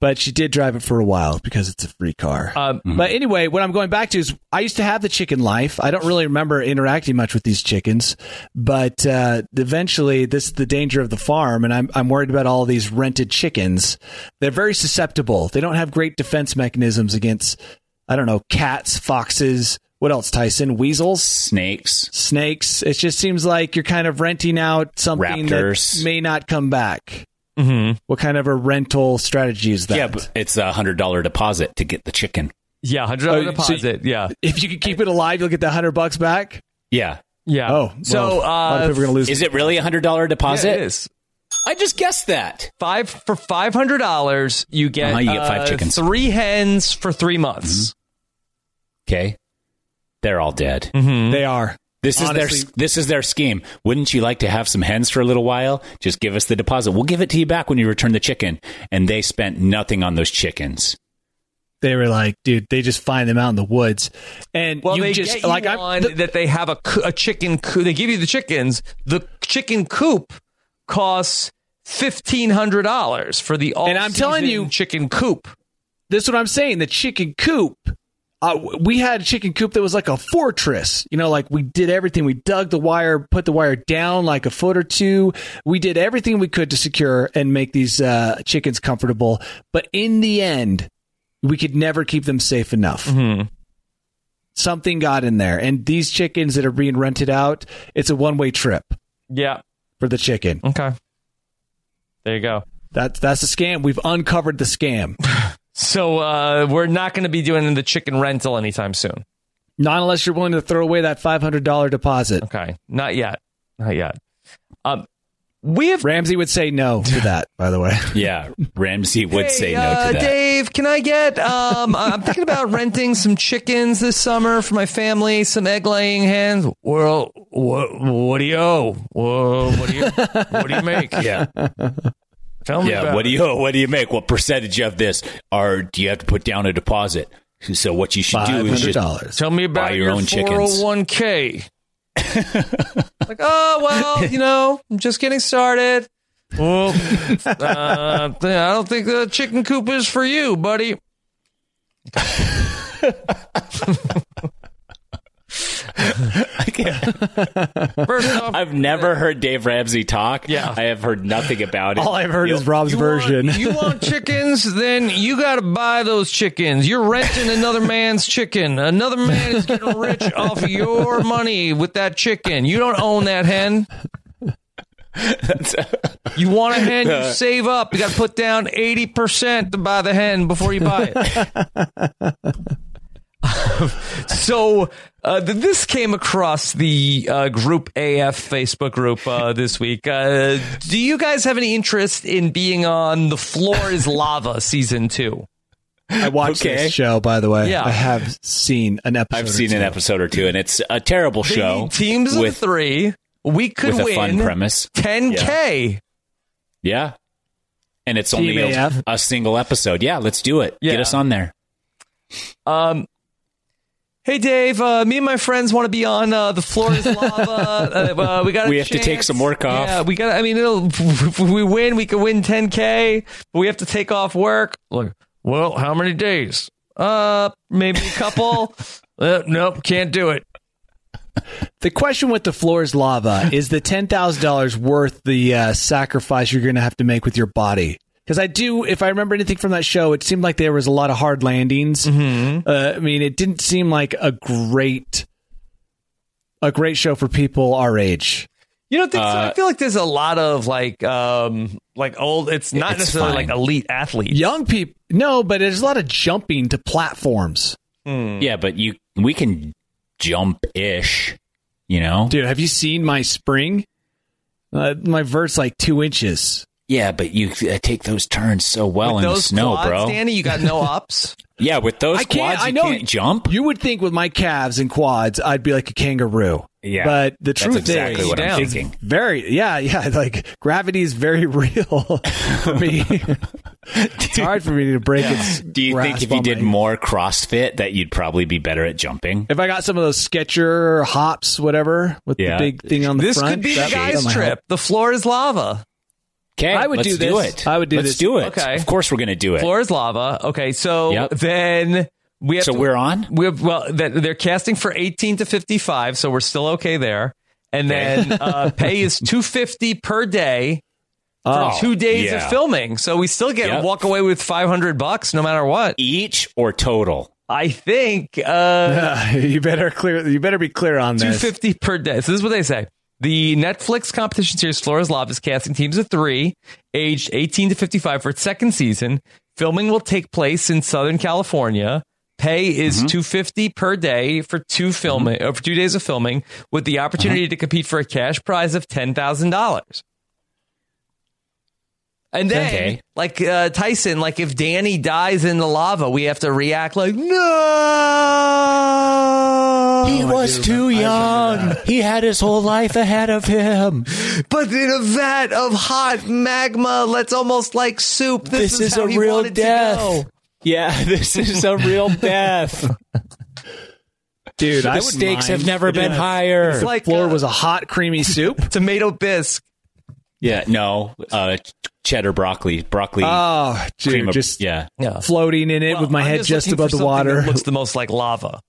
But she did drive it for a while because it's a free car. Um, But anyway, what I'm going back to is I used to have the chicken life. I don't really remember interacting much with these chickens, but uh, eventually, this is the danger of the farm, and I'm I'm worried about all these rented chickens. They're very susceptible. They don't have great defense mechanisms against I don't know cats, foxes. What else, Tyson? Weasels, Snakes. snakes. It just seems like you're kind of renting out something Raptors. that may not come back. mhm. What kind of a rental strategy is that? Yeah, but it's a hundred dollar deposit to get the chicken. Yeah, hundred dollar Oh, so- deposit. yeah, if you can keep it alive, you'll get the hundred bucks back. Yeah. yeah. Oh, so well, a lot of uh, people are gonna lose. Is it really a hundred dollar yeah, deposit? it is. I just guessed that. Five for five hundred dollars. You get Uh-huh, you get five uh, chickens. three hens for three months. Okay. They're all dead. Mm-hmm. They are. This is their this is their scheme. Wouldn't you like to have some hens for a little while? Just give us the deposit. We'll give it to you back when you return the chicken. And they spent nothing on those chickens. They were like, dude, they just find them out in the woods, and Well, you they just get you like I'm. on the- that they have a, a chicken. Coop. They give you the chickens. The chicken coop costs fifteen hundred dollars for the all. And I'm telling you- chicken coop. this is what I'm saying. The chicken coop. Uh, we had a chicken coop that was like a fortress. You know, like we did everything. We dug the wire, put the wire down like a foot or two. We did everything we could to secure and make these uh, chickens comfortable. But in the end, we could never keep them safe enough. Something got in there, and these chickens that are being rented out, it's a one way trip Yeah. For the chicken. Okay. There you go. That's that's the scam. We've uncovered the scam. (laughs) So uh, we're not going to be doing the chicken rental anytime soon. Not unless you're willing to throw away that five hundred dollar deposit. Okay, not yet, not yet. Um, we have Ramsey would say no to (laughs) that. By the way, Yeah. Ramsey would Hey, say no uh, to that. Dave, can I get? Um, I'm thinking about renting some chickens this summer for my family. Some egg laying hens. Well, what, what do you owe? Well, what do you what do you make? (laughs) Yeah. Tell me. About Yeah. about What do it. you what do you make? What percentage of this are do you have to put down a deposit? So what you should do is just. Tell me about Buy your your own chickens. 401k. (laughs) like, oh well, you know, I'm just getting started. Well, uh, I don't think the chicken coop is for you, buddy. (laughs) (laughs) I can't- First (laughs) off, I've never heard Dave Ramsey talk. Yeah. I have heard nothing about it. All I've heard You- is Rob's you version. Want, you want chickens? Then you got to buy those chickens. You're renting another man's chicken. Another man is getting rich (laughs) off your money with that chicken. You don't own that hen. You want a hen? You uh, save up. You got to put down eighty percent to buy the hen before you buy it. So uh, th- this came across the uh, group AF Facebook group uh, this week. Uh, do you guys have any interest in being on the Floor Is Lava (laughs) season two? I watched Okay. this show, by the way. Yeah. I have seen an episode. I've or seen an two. episode or two, and it's a terrible They show. need teams of with three. We could with a win fun premise. 10k. Yeah, and it's Team only a, a single episode. Yeah, let's do it. Yeah. Get us on there. Um, hey Dave, uh, me and my friends want to be on uh, the floor is lava. (laughs) uh, uh, we got. We have to take some work off. Yeah, we got. I mean, it'll, if we win, we could win 10k, but we have to take off work. Like, well, how many days? Uh, maybe a couple. (laughs) uh, nope, can't do it. The question with the floor's lava is the ten thousand dollars worth the uh, sacrifice you're going to have to make with your body? Because I do, if I remember anything from that show, it seemed like there was a lot of hard landings. Mm-hmm. Uh, I mean, it didn't seem like a great, a great show for people our age. You don't think so? Uh, I feel like there's a lot of like, um, like old. It's not It's necessarily fine. like elite athletes. Young people, no, but there's a lot of jumping to platforms. Yeah, but you we can jump ish. You know. Dude, have you seen my spring? Uh, my vert's like two inches. Yeah, but you uh, take those turns so well With in the snow, quads, bro. Danny, you got no ups. (laughs) Yeah, with those I can't. quads, I you know can't jump. You would think with my calves and quads, I'd be like a kangaroo. Yeah, but the truth is, that's truth exactly is, what I'm it's thinking. very yeah, yeah. (laughs) Like gravity is very (laughs) real for me. it's hard for me to break it. Do you think if you did more CrossFit that you'd probably be better at jumping? If I got some of those Sketcher hops, whatever, with Yeah. the big thing on the This front, could be the guy's trip. help. The floor is lava. Okay, I would let's do this. it. I would do let's this. do it. Okay. Of course, we're going to do it. Floor is lava. Okay, so Yep. then we have So to- we're on? We have, well, they're casting for 18 to 55, so we're still okay there. And then uh, (laughs) pay is 250 per day for Oh, two days yeah. of filming. So we still get Yep. walk away with 500 bucks no matter what. Each or total? I think uh, (laughs) you better clear. You better be clear on this. 250 per day. So this is what they say. The Netflix competition series Floor is is casting teams of three, aged 18 to 55 for its second season. Filming will take place in Southern California. Pay is Mm-hmm. 250 per day for two filming uh, for two days of filming, with the opportunity Uh-huh. to compete for a cash prize of ten thousand dollars. And then, Okay. like uh, Tyson, like if Danny dies in the lava, we have to react like no. He was too young. He had his whole life ahead of him. But in a vat of hot magma, that's almost like soup. This, This is how a real death. Yeah, (laughs) this is a real (laughs) death. Dude, The I wouldn't stakes have never been the- higher. If the like, floor uh, was a hot, creamy soup. (laughs) Tomato bisque. Yeah, no, uh, cheddar broccoli, broccoli. Oh, dude, cream of- just yeah, Yeah. floating in it Well, with my I'm head just, looking for above the water. That looks (laughs) the most like lava.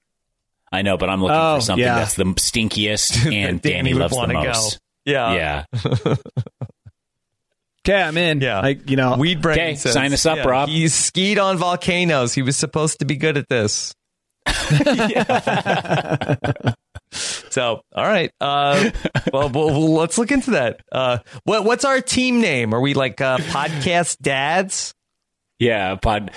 I know, but I'm looking Oh, for something yeah. that's the stinkiest (laughs) and Danny Danny loves the wanna go. most. Yeah. Yeah. (laughs) Okay, I'm in. Yeah. I, you know, Weed brain. Okay, says- sign us up, Rob. He skied on volcanoes. He was supposed to be good at this. So, all right. Uh, (laughs) well, well, well, let's look into that. Uh, what, what's our team name? Are we like uh, podcast dads? Yeah, pod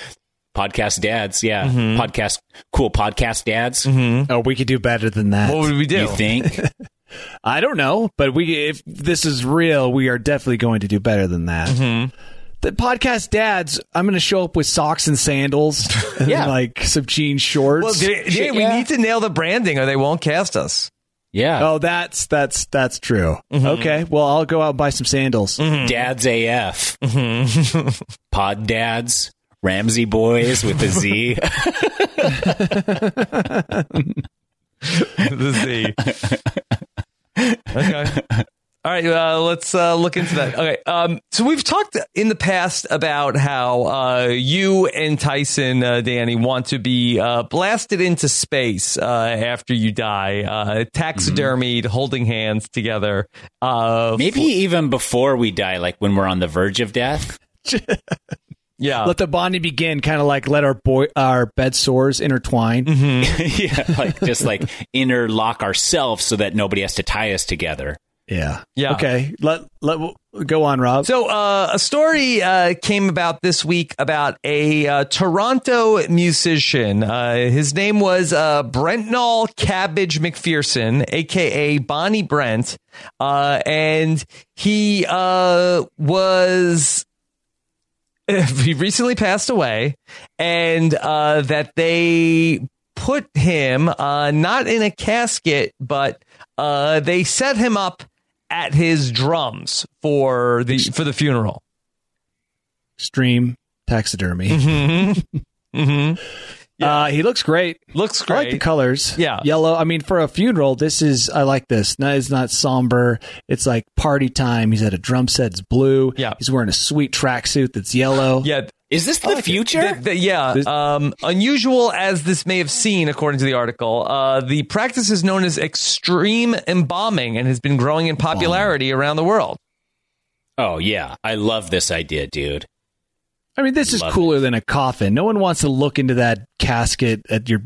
podcast dads. Yeah, Mm-hmm. podcast cool podcast dads. oh, we could do better than that. What would we do? You think? (laughs) I don't know, but we if this is real, we are definitely going to do better than that. Mm-hmm. The podcast dads, I'm going to show up with socks and sandals, (laughs) and Yeah. like some jean shorts. well, they- yeah, we yeah. need to nail the branding or they won't cast us. Yeah, oh, that's that's that's true. Mm-hmm. Okay, well, I'll go out and buy some sandals. dads AF. Mm-hmm. (laughs) Pod dads. Ramsey boys with a Z. (laughs) (laughs) the Z. okay. All right, uh, let's uh, look into that. Okay, um, so we've talked in the past about how uh, you and Tyson, uh, Danny, want to be uh, blasted into space uh, after you die, uh, taxidermied, holding hands together. Uh, Maybe even before we die, like when we're on the verge of death. (laughs) yeah, Let the bonding begin, kind of like let our boy our bed sores intertwine. Mm-hmm. (laughs) (laughs) yeah, like just like interlock ourselves so that nobody has to tie us together. Yeah, Yeah. Okay, let let go on, Rob. So, uh, a story uh, came about this week about a uh, Toronto musician. Uh, his name was uh, Brentnall Cabbage McPherson, aka Bonnie Brent, uh, and he uh, was (laughs) he recently passed away, and uh, that they put him uh, not in a casket, but uh, they set him up at his drums for the for the funeral. Extreme taxidermy. Mm-hmm. (laughs) Uh, he looks great. Looks great. I like the colors. Yeah. Yellow. I mean, for a funeral, this is, I like this. No, it's not somber. It's like party time. He's at a drum set. It's blue. Yeah. He's wearing a sweet tracksuit that's yellow. Yeah. Is this the future? The- the- yeah. Um, unusual as this may have seen, according to the article, uh, the practice is known as extreme embalming and has been growing in popularity around the world. oh yeah, I love this idea, dude. I mean, this is Love cooler than a coffin. No one wants to look into that casket at your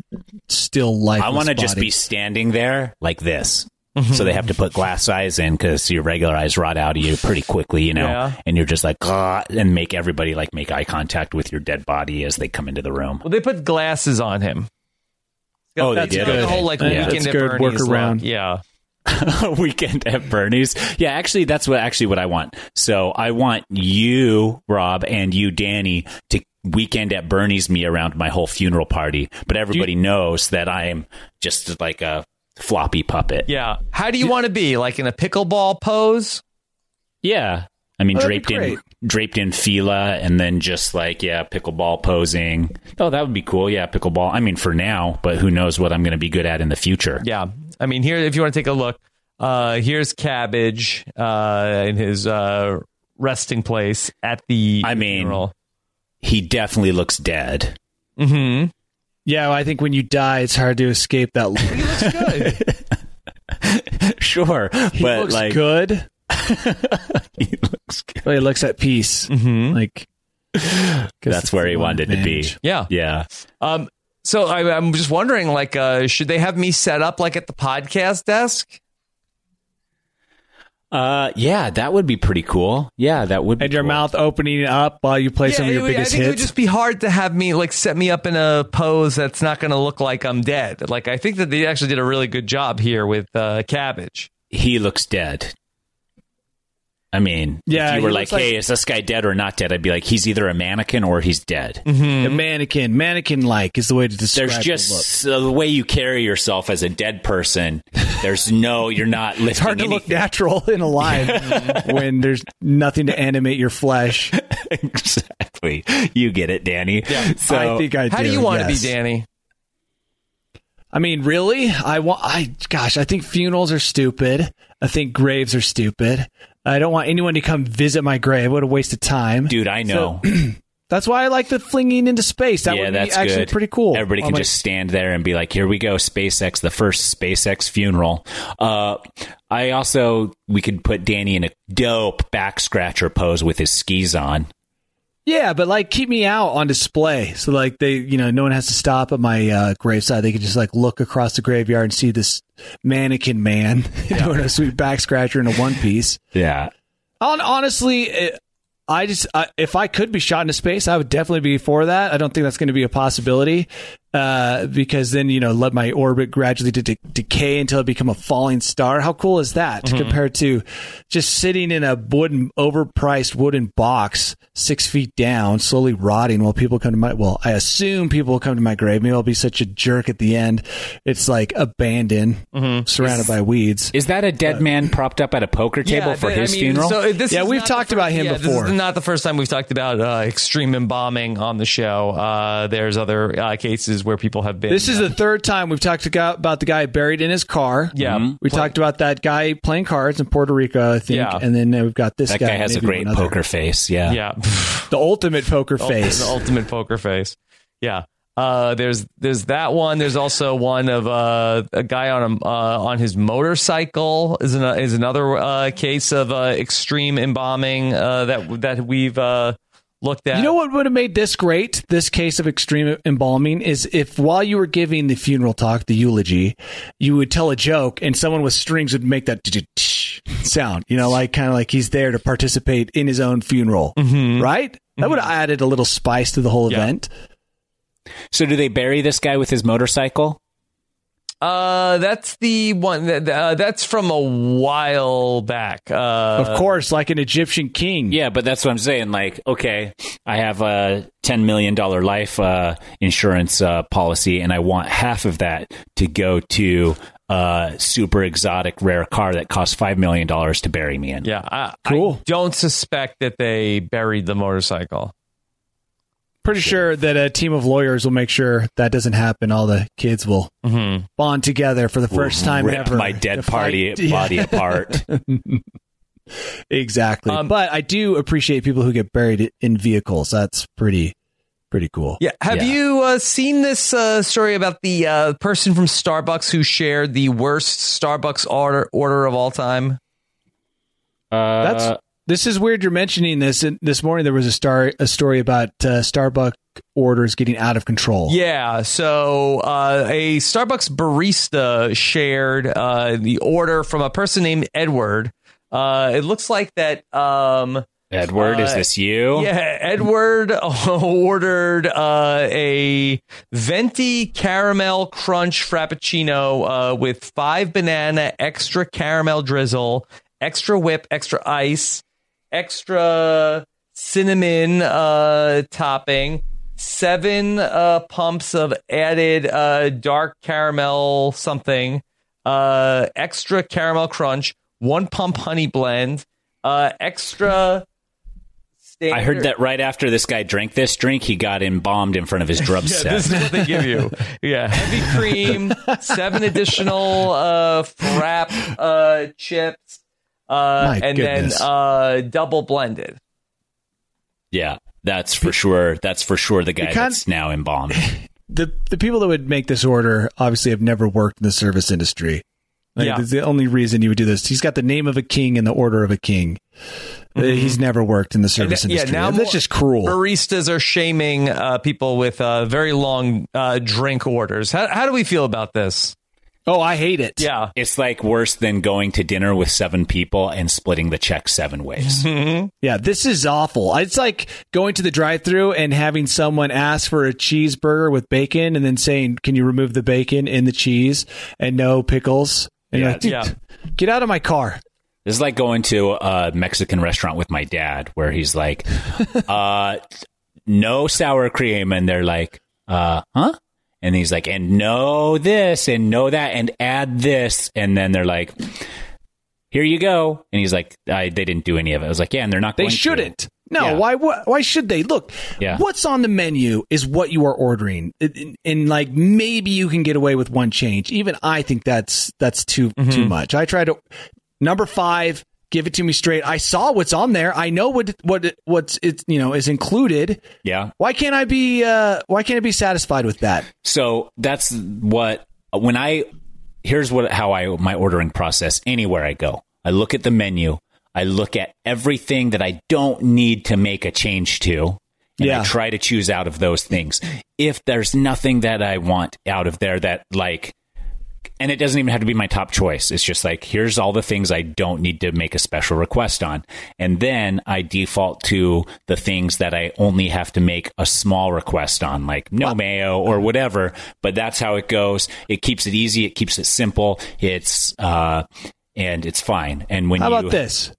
still life. I want to just be standing there like this. So they have to put glass eyes in because your regular eyes rot out of you pretty quickly, you know, Yeah. and you're just like, "Ah," and make everybody like make eye contact with your dead body as they come into the room. Well, they put glasses on him. Oh, they That's did? The whole like Yeah. weekend That's at good Bernie's workaround. Yeah. (laughs) weekend at Bernie's. Yeah, actually, that's what actually what I want. So I want you, Rob, and you, Danny, to weekend at Bernie's me around my whole funeral party. But everybody knows that I am just like a floppy puppet. Yeah. How do you want to be? Like in a pickleball pose? Yeah. I mean, Oh, draped in draped in fila, and then just like yeah, pickleball posing. Oh, that would be cool. Yeah, pickleball. I mean, for now, but who knows what I'm going to be good at in the future? Yeah. I mean, here, if you want to take a look, uh, here's Cabbage uh, in his uh, resting place at the I mean, funeral. he definitely looks dead. Mm-hmm. Yeah, well, I think when you die, it's hard to escape that look. (laughs) He looks good. (laughs) Sure, He but looks like good. (laughs) he looks good. Well, he looks at peace. Mm-hmm. Like 'cause That's where he wanted to be. Yeah. Yeah. Um, so I, I'm just wondering, like, uh, should they have me set up like at the podcast desk? Uh, yeah, that would be pretty cool. Yeah, that would. Be And your cool. mouth opening up while you play some of your would- biggest I think it would just be hard to have me like set me up in a pose that's not going to look like I'm dead. Like I think that they actually did a really good job here with uh, Cabbage. He looks dead. I mean, Yeah, if you he were like, looks like- "Hey, is this guy dead or not dead?" I'd be like, "He's either a mannequin or he's dead." A mannequin, mannequin like is the way to describe. There's the just look. uh, the way you carry yourself as a dead person. There's no, you're not (laughs) lifting. It's hard to look anything. natural and alive (laughs) when there's nothing to animate your flesh. (laughs) exactly. You get it, Danny. Yeah. So I think I How do do, you want yes. to be, Danny? I mean, really? I want. I gosh, I think funerals are stupid. I think graves are stupid. I don't want anyone to come visit my grave. What a waste of time, dude, I know. (clears throat) That's why I like the flinging into space. That yeah, would be that's actually good. pretty cool. Everybody On can just stand there and be like, "Here we go, SpaceX, the first SpaceX funeral." Uh, I also we could put Danny in a dope back scratcher pose with his skis on. Yeah, but like keep me out on display, so like they, you know, no one has to stop at my uh, graveside. They can just like look across the graveyard and see this mannequin man (laughs) doing a sweet back scratcher in a one piece. Yeah, Hon- honestly, it, I just I, if I could be shot into space, I would definitely be for that. I don't think that's going to be a possibility uh, because then you know let my orbit gradually de- de- decay until it become a falling star. How cool is that Mm-hmm. compared to just sitting in a wooden, overpriced wooden box six feet down, slowly rotting while people come to my well, I assume people will come to my grave. Maybe I'll be such a jerk at the end. It's like abandoned, Mm-hmm. surrounded by weeds. Is that a dead man propped up at a poker table Yeah, for th- I his mean, funeral? So this Yeah, we've talked the about him yeah, before. This is not the first time we've talked about uh, extreme embalming on the show. Uh, there's other uh, cases where people have been. This is the third time we've talked about about the guy buried in his car. Yeah. Mhm. we talked about that guy playing cards in Puerto Rico, I think, Yeah. and then we've got this that guy. guy has a great one other. poker face. Yeah. yeah. (laughs) the ultimate poker (laughs) face. The ultimate poker face. Yeah. Uh, there's there's that one. There's also one of uh, a guy on a, uh, on his motorcycle is an, is another uh, case of uh, extreme embalming uh, that that we've uh, looked at. You know what would have made this great? This case of extreme embalming is if while you were giving the funeral talk, the eulogy, you would tell a joke and someone with strings would make that (laughs) sound. You know, like kind of like he's there to participate in his own funeral, mm-hmm. right? That would have mm-hmm. added a little spice to the whole Yeah. event. So do they bury this guy with his motorcycle? Uh, that's the one that uh, that's from a while back. Uh, of course, like an Egyptian king. Yeah, but that's what I'm saying. Like, okay, I have a ten million dollar life uh, insurance uh, policy, and I want half of that to go to a super exotic rare car that costs five million dollars to bury me in. Yeah, I, Cool. I don't suspect that they buried the motorcycle. Pretty sure that a team of lawyers will make sure that doesn't happen. All the kids will Mm-hmm. bond together for the first time Rip ever. my dead party fight- body (laughs) Yeah. apart. (laughs) exactly. Um, but I do appreciate people who get buried in vehicles. That's pretty, pretty cool. Yeah. Have Yeah. you uh, seen this uh, story about the uh, person from Starbucks who shared the worst Starbucks order order of all time? Uh, That's this is weird. You're mentioning this. And this morning there was a star a story about uh, Starbucks orders getting out of control. Yeah. So uh, a Starbucks barista shared uh, the order from a person named Edward. Uh, it looks like that. Um, Edward, is uh, this you? Yeah, Edward (laughs) ordered uh, a venti caramel crunch frappuccino uh, with five banana, extra caramel drizzle, extra whip, extra ice, extra cinnamon uh, topping, seven uh, pumps of added uh, dark caramel something. uh, extra caramel crunch, one pump honey blend, uh, extra. I heard that right after this guy drank this drink, he got embalmed in front of his (laughs) drum Yeah, set. this is what they give you. (laughs) Yeah, heavy cream, seven additional uh, frap uh, chips, uh, and goodness. then uh, double blended. yeah, that's for sure. That's for sure the guy kind- that's now embalmed. (laughs) the the people that would make this order obviously have never worked in the service industry. Like, Yeah. the only reason you would do this. He's got the name of a king and the order of a king. Uh, He's never worked in the service And, industry. Yeah, now that's just cruel. Baristas are shaming uh, people with uh, very long uh, drink orders. How, how do we feel about this? Oh, I hate it. Yeah, It's like worse than going to dinner with seven people and splitting the check seven ways. (laughs) Yeah, this is awful. It's like going to the drive-through and having someone ask for a cheeseburger with bacon and then saying, "Can you remove the bacon in the cheese and no pickles?" And Yeah, like, yeah. get out of my car. This is like going to a Mexican restaurant with my dad, where he's like, (laughs) uh, "No sour cream," and they're like, uh, "Huh?" And he's like, "And know this, and know that, and add this," and then they're like, "Here you go," and he's like, I, "They didn't do any of it." I was like, "Yeah," and they're not. They shouldn't. No, Yeah. why? Why why should they? Look, Yeah. what's on the menu is what you are ordering, and, and like maybe you can get away with one change. Even I think that's that's too Mm-hmm. too much. I try to number five. Give it to me straight. I saw what's on there. I know what what it- what's it you know is included. Yeah. Why can't I be uh, Why can't I be satisfied with that? So that's what when I here's what how I my ordering process anywhere I go. I look at the menu. I look at everything that I don't need to make a change to. And Yeah. I try to choose out of those things. If there's nothing that I want out of there that like and it doesn't even have to be my top choice. It's just like here's all the things I don't need to make a special request on. And then I default to the things that I only have to make a small request on, like no mayo or whatever. But that's how it goes. It keeps it easy, it keeps it simple. It's uh and it's fine. And when How you about this?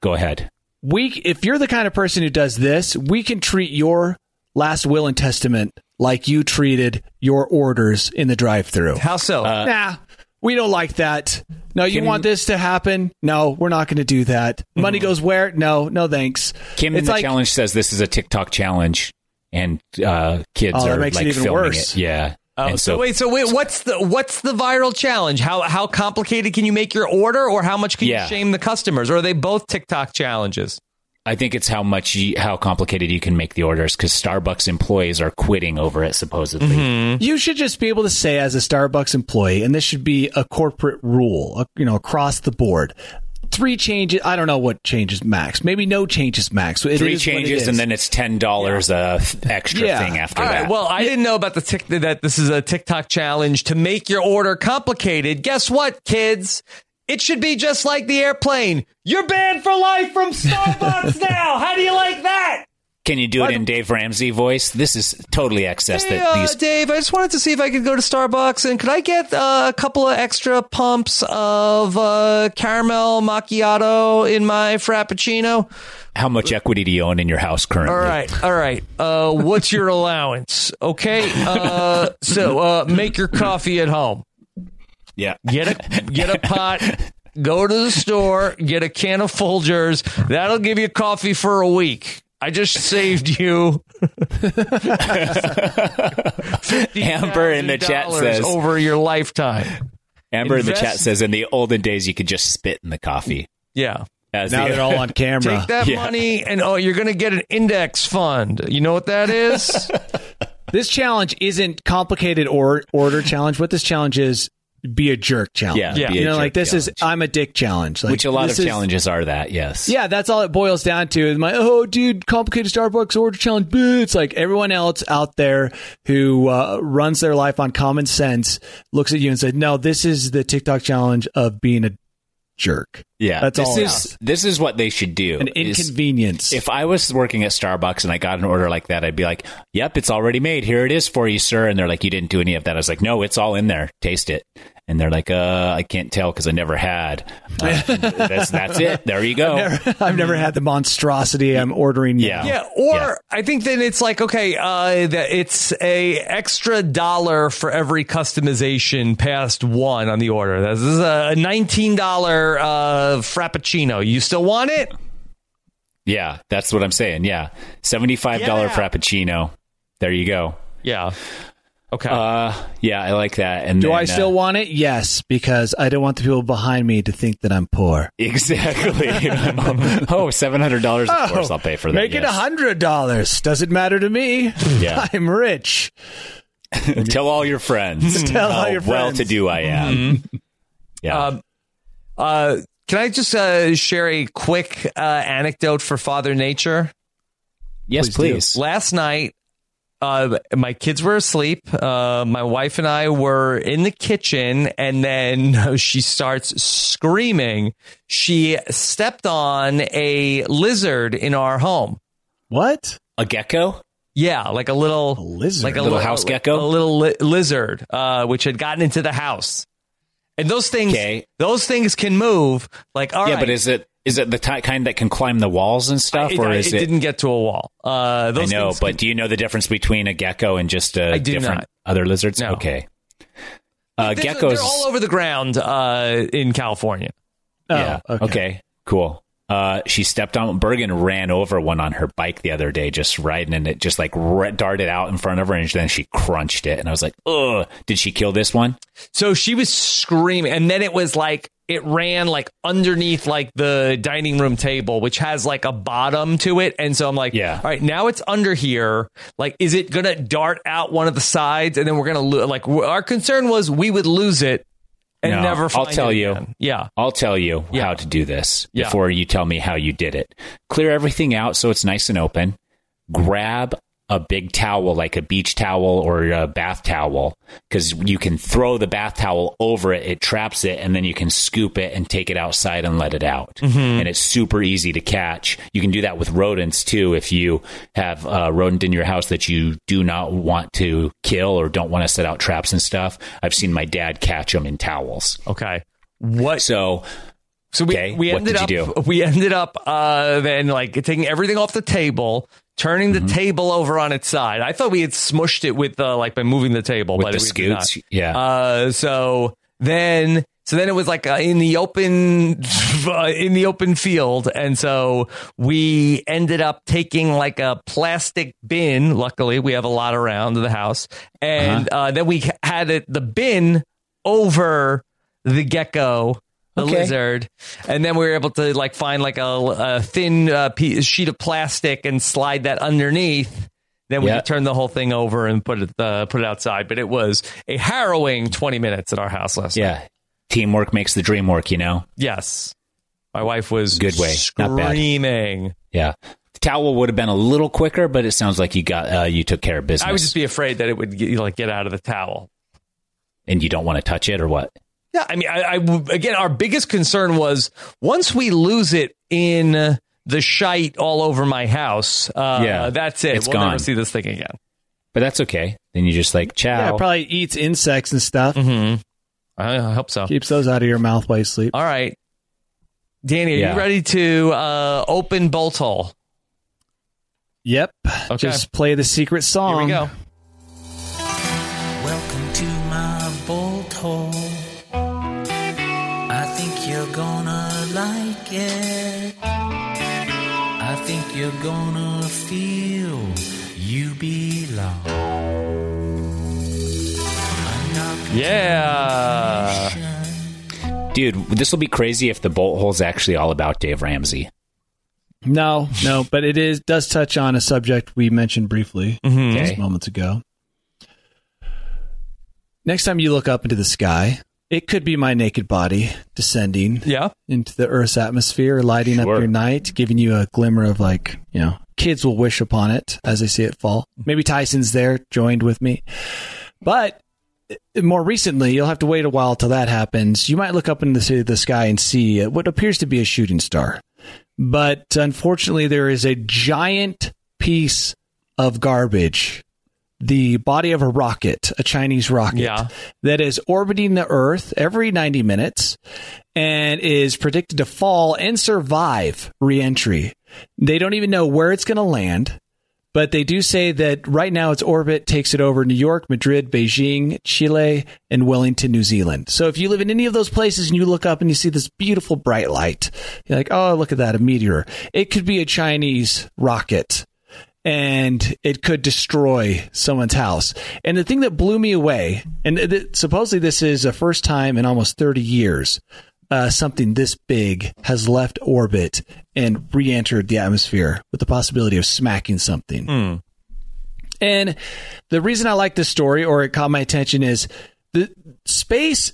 go ahead. We, if you're the kind of person who does this, we can treat your last will and testament like you treated your orders in the drive-through. how so? nah, we don't like that. No, you want this to happen? No, we're not going to do that. Money goes where? No, no thanks. Kim in the like, challenge says this is a TikTok challenge and uh kids Oh, are makes it like even filming worse. it. Yeah. Oh, and so, wait, so wait, what's the what's the viral challenge? How how complicated can you make your order, or how much can Yeah. you shame the customers? Or are they both TikTok challenges? I think it's how much you, how complicated you can make the orders because Starbucks employees are quitting over it supposedly. Mm-hmm. You should just be able to say, as a Starbucks employee, and this should be a corporate rule, uh, you know, across the board. Three changes. I don't know what changes max. Maybe no changes max. It Three is what it changes and then it's ten dollars a extra Yeah. thing after All that. right. Well, I didn't know about the tic- that this is a TikTok challenge to make your order complicated. Guess what, kids? It should be just like the airplane. You're banned for life from Starbucks (laughs) now. How do you like that? Can you do it in Dave Ramsey voice? This is totally excess. Hey, that uh, Dave, I just wanted to see if I could go to Starbucks and could I get uh, a couple of extra pumps of uh, caramel macchiato in my frappuccino? how much equity do you own in your house currently? All right, all right. Uh, what's your (laughs) allowance? Okay, uh, so uh, make your coffee at home. Yeah. Get a get a pot. (laughs) Go to the store. Get a can of Folgers. That'll give you coffee for a week. I just saved you. (laughs) Amber in the chat says over your lifetime. Amber in the chat says in the olden days you could just spit in the coffee. Yeah. As now the- they're all on (laughs) camera. Take that Yeah. money and oh, you're going to get an index fund. You know what that is? This challenge isn't complicated or order challenge. What this challenge is, be a jerk challenge. Yeah, Yeah. you know, like this is. I'm a dick challenge. Like, which a lot of this is- challenges are that. Yes. Yeah, that's all it boils down to. Is my oh, dude, complicated Starbucks order challenge. Bleh. It's like everyone else out there who uh, runs their life on common sense looks at you and said, "No, this is the TikTok challenge of being a jerk. Yeah, That's this all. is this is what they should do. An is- inconvenience. if I was working at Starbucks and I got an order like that, I'd be like, "Yep, it's already made. Here it is for you, sir." And they're like, "You didn't do any of that." I was like, "No, it's all in there. Taste it." And they're like, "Uh, I can't tell because I never had." Uh, (laughs) that's that's it. There you go. I've never had the monstrosity I'm ordering. now. Yeah. Yeah, or Yeah. I think then it's like okay, uh, that it's a extra dollar for every customization past one on the order. This is a nineteen dollar uh, frappuccino. You still want it? Yeah, that's what I'm saying. Yeah, seventy-five dollar Yeah. frappuccino. There you go. Yeah. Okay. Uh, yeah, I like that. And Do then, I still uh, want it? Yes, because I don't want the people behind me to think that I'm poor. exactly? (laughs) (laughs) oh, seven hundred dollars. Of course, I'll pay for that. Make it hundred dollars. Doesn't matter to me. (laughs) Yeah. I'm rich. Tell all your friends. Tell all your friends. well-to-do I am. Mm-hmm. Yeah. Um, uh, can I just uh, share a quick uh, anecdote for Father Nature? yes, please please. Last night, uh, my kids were asleep. Uh, my wife and I were in the kitchen, and then (laughs) she starts screaming. She stepped on a lizard in our home. What? A gecko? Yeah, like a little A lizard? like a Little li- house gecko? a little li- lizard, uh, which had gotten into the house. And those things, Okay. those things can move. Like, all yeah, right. but is it is it the ty- kind that can climb the walls and stuff, it, or I- is it it? didn't get to a wall. Uh, I know, but can- do you know the difference between a gecko and just a I do different not. other lizards? No. Okay. Uh, they're, geckos. they're all over the ground uh, in California. Oh, yeah. okay. Okay. Cool. Uh, she stepped on Bergen ran over one on her bike the other day, just riding, and it just like darted out in front of her, and then she crunched it. And I was like, "Ugh!" Did she kill this one? So she was screaming, and then it was like it ran like underneath like the dining room table, which has like a bottom to it. And so I'm like, Yeah. all right, now it's under here. Like, is it gonna dart out one of the sides, and then we're gonna lo- like our concern was we would lose it and No, never. I'll tell you. again. Yeah. I'll tell you Yeah. how to do this Yeah. before you tell me how you did it. Clear everything out so it's nice and open. Grab a big towel, like a beach towel or a bath towel, because you can throw the bath towel over it, it traps it, and then you can scoop it and take it outside and let it out. And it's super easy to catch. You can do that with rodents too if you have a rodent in your house that you do not want to kill or don't want to set out traps and stuff. I've seen my dad catch them in towels. Okay. What? So So we Okay, we ended up we ended up uh then like taking everything off the table, turning the Mm-hmm. table over on its side. I thought we had smushed it with uh, like by moving the table, With but the we did not. scoots? Yeah. Uh, so then so then it was like uh, in the open uh, (laughs) in the open field, and so we ended up taking like a plastic bin. Luckily, we have a lot around the house, and Uh-huh. uh then we had it the bin over the gecko the Okay. lizard, and then we were able to like find like a, a thin uh, piece, sheet of plastic and slide that underneath. Then we Yeah. could turn the whole thing over and put it uh, put it outside. But it was a harrowing twenty minutes at our house last night. Yeah. Teamwork makes the dream work, you know? Yes, my wife was Good way. Screaming. Yeah. The towel would have been a little quicker, but it sounds like you got uh, you took care of business. I would just be afraid that it would get, like get out of the towel. and you don't want to touch it or what? Yeah, I mean, I, I again, our biggest concern was once we lose it in the shite all over my house. Uh, Yeah, that's it. it's we'll never gone. see this thing again. But that's okay. Then you just like chow. Yeah, it probably eats insects and stuff. Mm-hmm. I, I hope so. Keeps those out of your mouth while you sleep. All right, Danny, are Yeah. you ready to uh, open bolt hole? Yep. Okay. Just play the secret song. Here we go. It. I think you're gonna feel you belong. Yeah. Dude, this will be crazy if the bolt hole's actually all about Dave Ramsey. No, no, but it is does touch on a subject we mentioned briefly Mhm. just Okay. moments ago. Next time you look up into the sky, it could be my naked body descending Yeah. into the Earth's atmosphere, lighting up your night, giving you a glimmer of like, you know, kids will wish upon it as they see it fall. Maybe Tyson's there, joined with me. But eh, more recently, you'll have to wait a while till that happens. You might look up into the sky and see uh, what appears to be a shooting star. But unfortunately, there is a giant piece of garbage, the body of a rocket, a Chinese rocket, Yeah. that is orbiting the Earth every 90 minutes and is predicted to fall and survive reentry. They don't even know where it's going to land. But they do say that right now its orbit takes it over New York, Madrid, Beijing, Chile, and Wellington, New Zealand. So if you live in any of those places and you look up and you see this beautiful bright light, you're like, oh, look at that, a meteor. It could be a Chinese rocket and it could destroy someone's house. And the thing that blew me away, and th- supposedly this is the first time in almost 30 years uh, something this big has left orbit and re-entered the atmosphere with the possibility of smacking something. And the reason I like this story or it caught my attention is the space.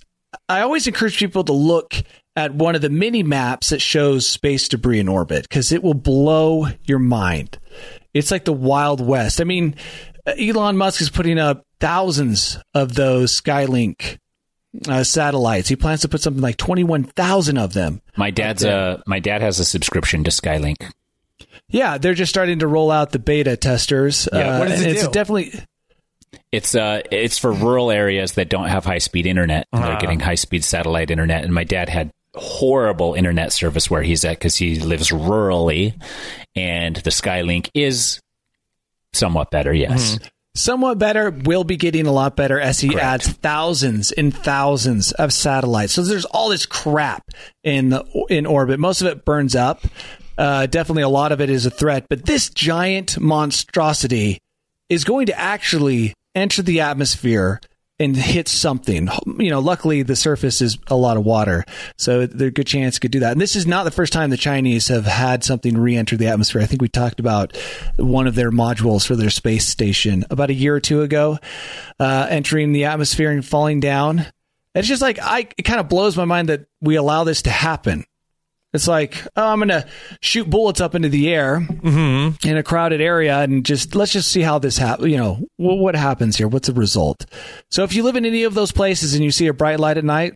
I always encourage people to look at one of the mini maps that shows space debris in orbit because it will blow your mind. It's like the Wild West. I mean, Elon Musk is putting up thousands of those Skylink uh, satellites. He plans to put something like 21,000 of them. My dad's a my dad has a subscription to Skylink. Yeah, they're just starting to roll out the beta testers. Yeah, what does and it it's do? definitely It's uh it's for rural areas that don't have high speed internet. They're getting high speed satellite internet, and my dad had horrible internet service where he's at because he lives rurally, and the Skylink is somewhat better. Yes, somewhat better. Will be getting a lot better as he Correct. adds thousands and thousands of satellites. So there's all this crap in the, in orbit. Most of it burns up. Uh, definitely, a lot of it is a threat. But this giant monstrosity is going to actually enter the atmosphere and hit something. You know, luckily the surface is a lot of water, so there's a good chance it could do that. And this is not the first time the Chinese have had something re-enter the atmosphere. I think we talked about one of their modules for their space station about a year or two ago, uh, entering the atmosphere and falling down. It's just like I, it kind of blows my mind that we allow this to happen. It's like, oh, I'm going to shoot bullets up into the air mm-hmm. in a crowded area and just let's just see how this happens. You know, wh- what happens here? What's the result? So if you live in any of those places and you see a bright light at night,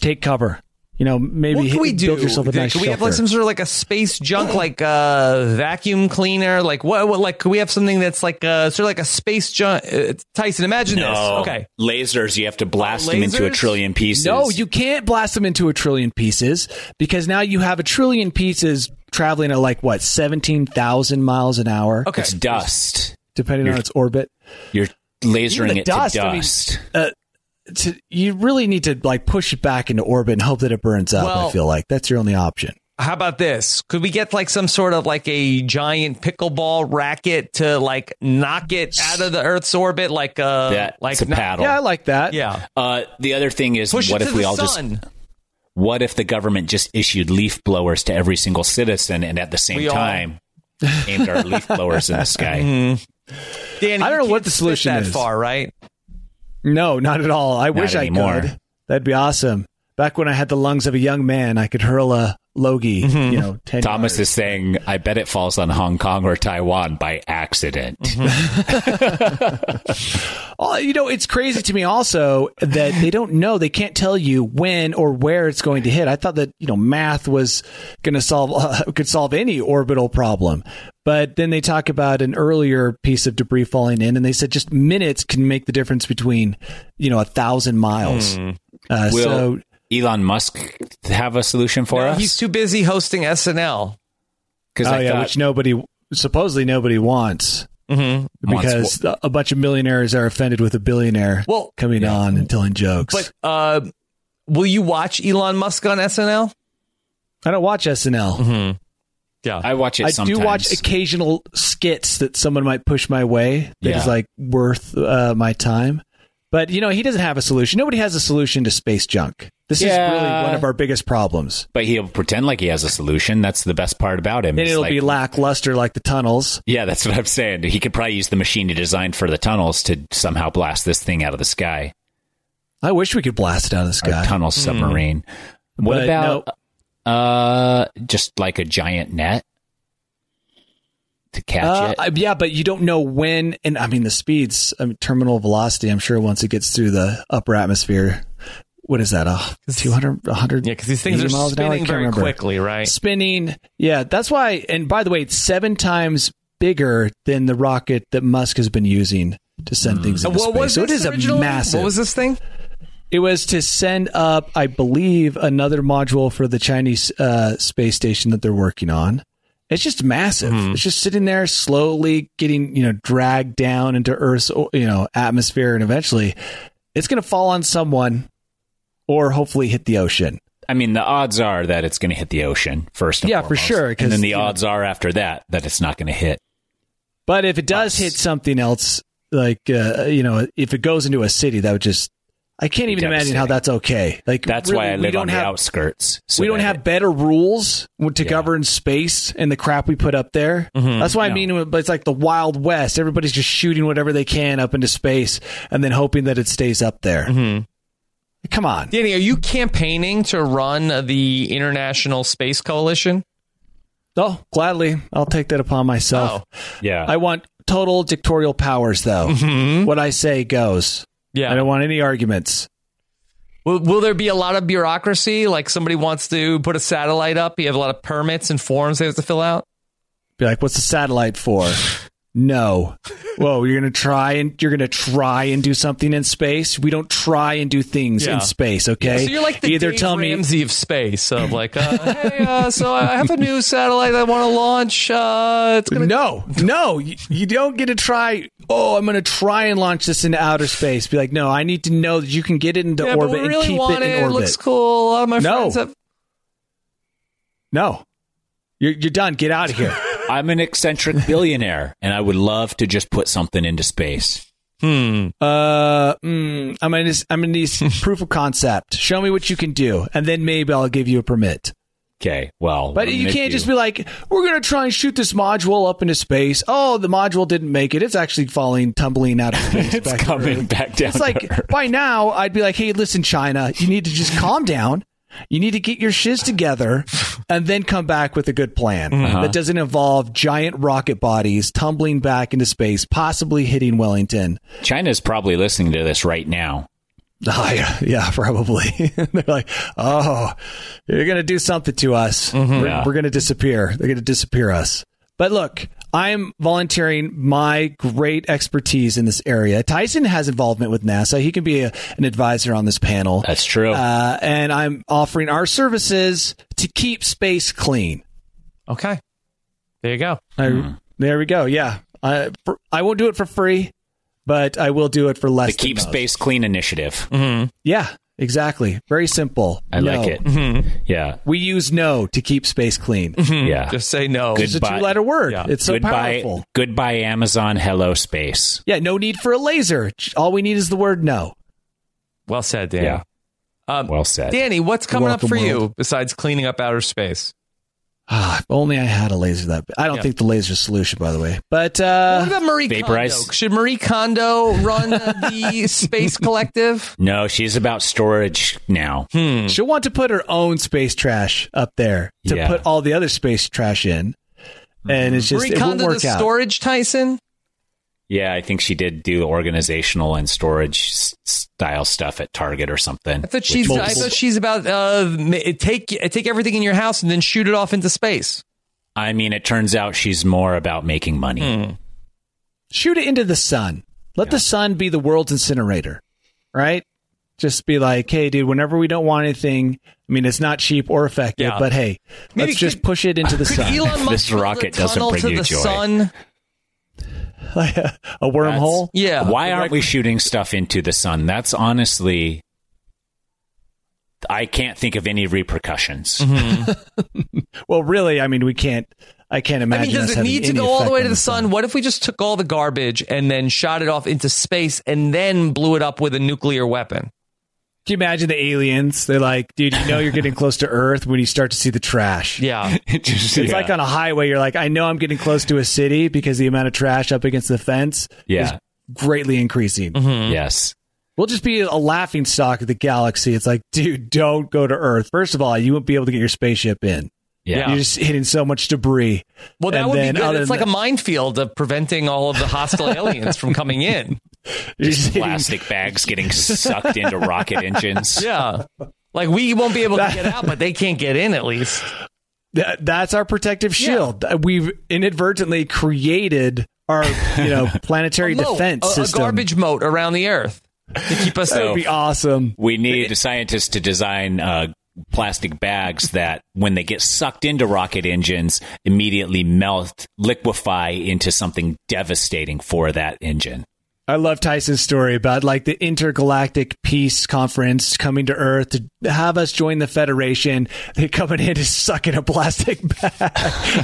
take cover. You know, maybe What can we do? build yourself a nice Can we have like some sort of like a space junk, like uh, vacuum cleaner? Like what? what like, could we have something that's like uh, sort of like a space junk? Uh, Tyson, imagine this. Okay, lasers. You have to blast them into a trillion pieces. No, you can't blast them into a trillion pieces because now you have a trillion pieces traveling at like what, 17,000 miles an hour, okay. It's dust. depending on its orbit. You're lasering the it dust, to I mean, dust. To, you really need to like push it back into orbit and hope that it burns up. Well- I feel like that's your only option. How about this? Could we get like some sort of like a giant pickleball racket to like knock it out of the Earth's orbit, like uh, That's like a paddle. Yeah, I like that. Yeah, Uh, the other thing is, push what if we all sun. just What if the government just issued leaf blowers to every single citizen and at the same We all- time aimed our leaf blowers in the sky? Danny, I don't know what the spit solution that is. far, right? No, not at all. I wish anymore. I could. That'd be awesome. Back when I had the lungs of a young man, I could hurl a logie, Mm-hmm. you know, 10 Thomas yards. is saying, I bet it falls on Hong Kong or Taiwan by accident. (laughs) Oh, you know, it's crazy to me also that they don't know. They can't tell you when or where it's going to hit. I thought that, you know, math was going to solve, uh, (laughs) could solve any orbital problem. But then they talk about an earlier piece of debris falling in and they said just minutes can make the difference between, you know, a thousand miles. Uh, Will so Elon Musk have a solution for No, us? He's too busy hosting SNL. Because oh I yeah, thought which nobody supposedly nobody wants Mm-hmm. Wants because a bunch of millionaires are offended with a billionaire Well, coming on and telling jokes. But uh, will you watch Elon Musk on SNL? I don't watch SNL. Yeah, I watch it I sometimes. do watch occasional skits that someone might push my way that is Yeah. like worth uh, my time. But you know, he doesn't have a solution. Nobody has a solution to space junk. This is really one of our biggest problems. but he'll pretend like he has a solution. That's the best part about him. And it'll like- be lackluster like the tunnels. Yeah, that's what I'm saying. He could probably use the machine he designed for the tunnels to somehow blast this thing out of the sky. I wish we could blast it out of the Our sky. tunnel submarine. What But about uh just like a giant net? to catch Uh, it. Yeah, but you don't know when. And I mean, the speeds, I mean, terminal velocity, I'm sure once it gets through the upper atmosphere, what is that? Uh, 200, 100? Yeah, because these things are miles an hour? I spinning very remember. quickly, right? Spinning. Yeah, that's why. And by the way, it's seven times bigger than the rocket that Musk has been using to send things into what space. was so it is a massive. What was this thing? It was to send up, I believe, another module for the Chinese uh, space station that they're working on. It's just massive. Mm-hmm. It's just sitting there, slowly getting you know dragged down into Earth's you know atmosphere, and eventually, it's going to fall on someone, or hopefully hit the ocean. I mean, the odds are that it's going to hit the ocean first. And Yeah, for sure. And then the you know- odds are after that that it's not going to hit. But if it does hit something else, like uh, you know, if it goes into a city, that would just I can't even imagine how that's okay. Like That's really, why I we live don't on the have- outskirts. so we don't have it- better rules to govern space and the crap we put up there. Mhm. That's what I mean. But it's like the Wild West. Everybody's just shooting whatever they can up into space and then hoping that it stays up there. Mm-hmm. Come on. Danny, are you campaigning to run the International Space Coalition? Oh, gladly. I'll take that upon myself. Oh. Yeah. I want total dictatorial powers, though. Mm-hmm. What I say goes. Yeah. I don't want any arguments. Will, will there be a lot of bureaucracy? Like somebody wants to put a satellite up, you have a lot of permits and forms they have to fill out? Be like, what's the satellite for? (laughs) no. Whoa, you're gonna try and you're gonna try and do something in space. We don't try and do things Yeah. in space, okay? So you're like the either Dave tell me Ramsey of space, of like, uh, hey, uh, so I have a new satellite I want to launch. Uh, it's gonna no, no, you, you don't get to try. Oh, I'm going to try and launch this into outer space. Be like, no, I need to know that you can get it into yeah, orbit really and keep want it in it. It orbit. looks cool. A lot of my No. friends have. No, you're you're done. Get out of here. I'm an eccentric billionaire, and I would love to just put something into space. Hmm. Uh, mm, I'm gonna I'm gonna need (laughs) proof of concept. Show me what you can do, and then maybe I'll give you a permit. Okay, well, But you can't do- just be like, we're going to try and shoot this module up into space. Oh, the module didn't make it. It's actually falling, tumbling out of (laughs) space. It's back to coming Earth. back down It's to like, Earth. by now, I'd be like, hey, listen, China, you need to just calm down. You need to get your shiz together and then come back with a good plan Uh-huh. that doesn't involve giant rocket bodies tumbling back into space, possibly hitting Wellington. China's probably listening to this right now. Oh, (laughs) yeah, yeah, probably. (laughs) They're like, oh, you're going to do something to us. We're, Mm-hmm. Yeah. we're going to disappear. They're going to disappear us. But look, I'm volunteering my great expertise in this area. Tyson has involvement with NASA. He can be a, an advisor on this panel. That's true. Uh, and I'm offering our services to keep space clean. Okay. There you go. I, Hmm. There we go. Yeah. I, for, I won't do it for free, but I will do it for less the than Keep most. Space Clean initiative. Yeah, exactly. Very simple. I like it. Mm-hmm. Yeah, We use no to keep space clean. yeah. Just say no. Good. It's a two letter word. Yeah. It's so goodbye, powerful. goodbye, Amazon. Hello, space. Yeah, no need for a laser. All we need is the word no. Well said, Danny. Yeah. Um, Well said. Danny, what's coming welcome, up for you besides cleaning up outer space? Ah, if only I had a laser that. I don't Yeah. think the laser's a solution, by the way. But uh, what about Marie vaporize? Kondo? Should Marie Kondo run the (laughs) Space Collective? No, she's about storage now. Hmm. she'll want to put her own space trash up there to Yeah. put all the other space trash in, and it's just Marie it won't Kondo, work the out. storage Tyson? Yeah, I think she did do organizational and storage style stuff at Target or something. I thought she's. With I thought she's about uh, take take everything in your house and then shoot it off into space. I mean, it turns out she's more about making money. Hmm. Shoot it into the sun. Let the sun be the world's incinerator, right? Just be like, hey, dude, whenever we don't want anything, I mean, it's not cheap or effective, Yeah. but hey, Maybe let's just push it into the Could sun. Elon Musk This rocket doesn't bring to you the joy. sun? (laughs) like a, a wormhole. Yeah. Why aren't we shooting stuff into the sun? That's honestly. I can't think of any repercussions. Mm-hmm. (laughs) (laughs) Well, really, I mean, we can't. I can't imagine. I imagine. mean, does it need to go all the way to the sun? What if we just took all the garbage and then shot it off into space and then blew it up with a nuclear weapon? Can you imagine the aliens? They're like, dude, you know you're getting close to Earth when you start to see the trash. Yeah. (laughs) Just- It's yeah. like on a highway. You're like, I know I'm getting close to a city because the amount of trash up against the fence Yeah. is greatly increasing. Mm-hmm. Yes. We'll just be a laughing stock of the galaxy. It's like, dude, don't go to Earth. First of all, you won't be able to get your spaceship in. Yeah. You're just hitting so much debris. Well, that And would be good. It's than like a minefield of preventing all of the hostile (laughs) aliens from coming in. You're (laughs) just Just plastic bags getting (laughs) sucked into rocket engines. Yeah. Like we won't be able to get out, but they can't get in at least. That, that's our protective shield. We've inadvertently created our, you know, (laughs) planetary A moat, defense a, a garbage moat around the earth to keep us safe. that would be awesome. We need scientists to design uh, plastic bags that, when they get sucked into rocket engines, immediately melt, liquefy into something devastating for that engine. I love Tyson's story about like the intergalactic peace conference coming to Earth to have us join the Federation. They coming in to suck in a plastic (laughs) bag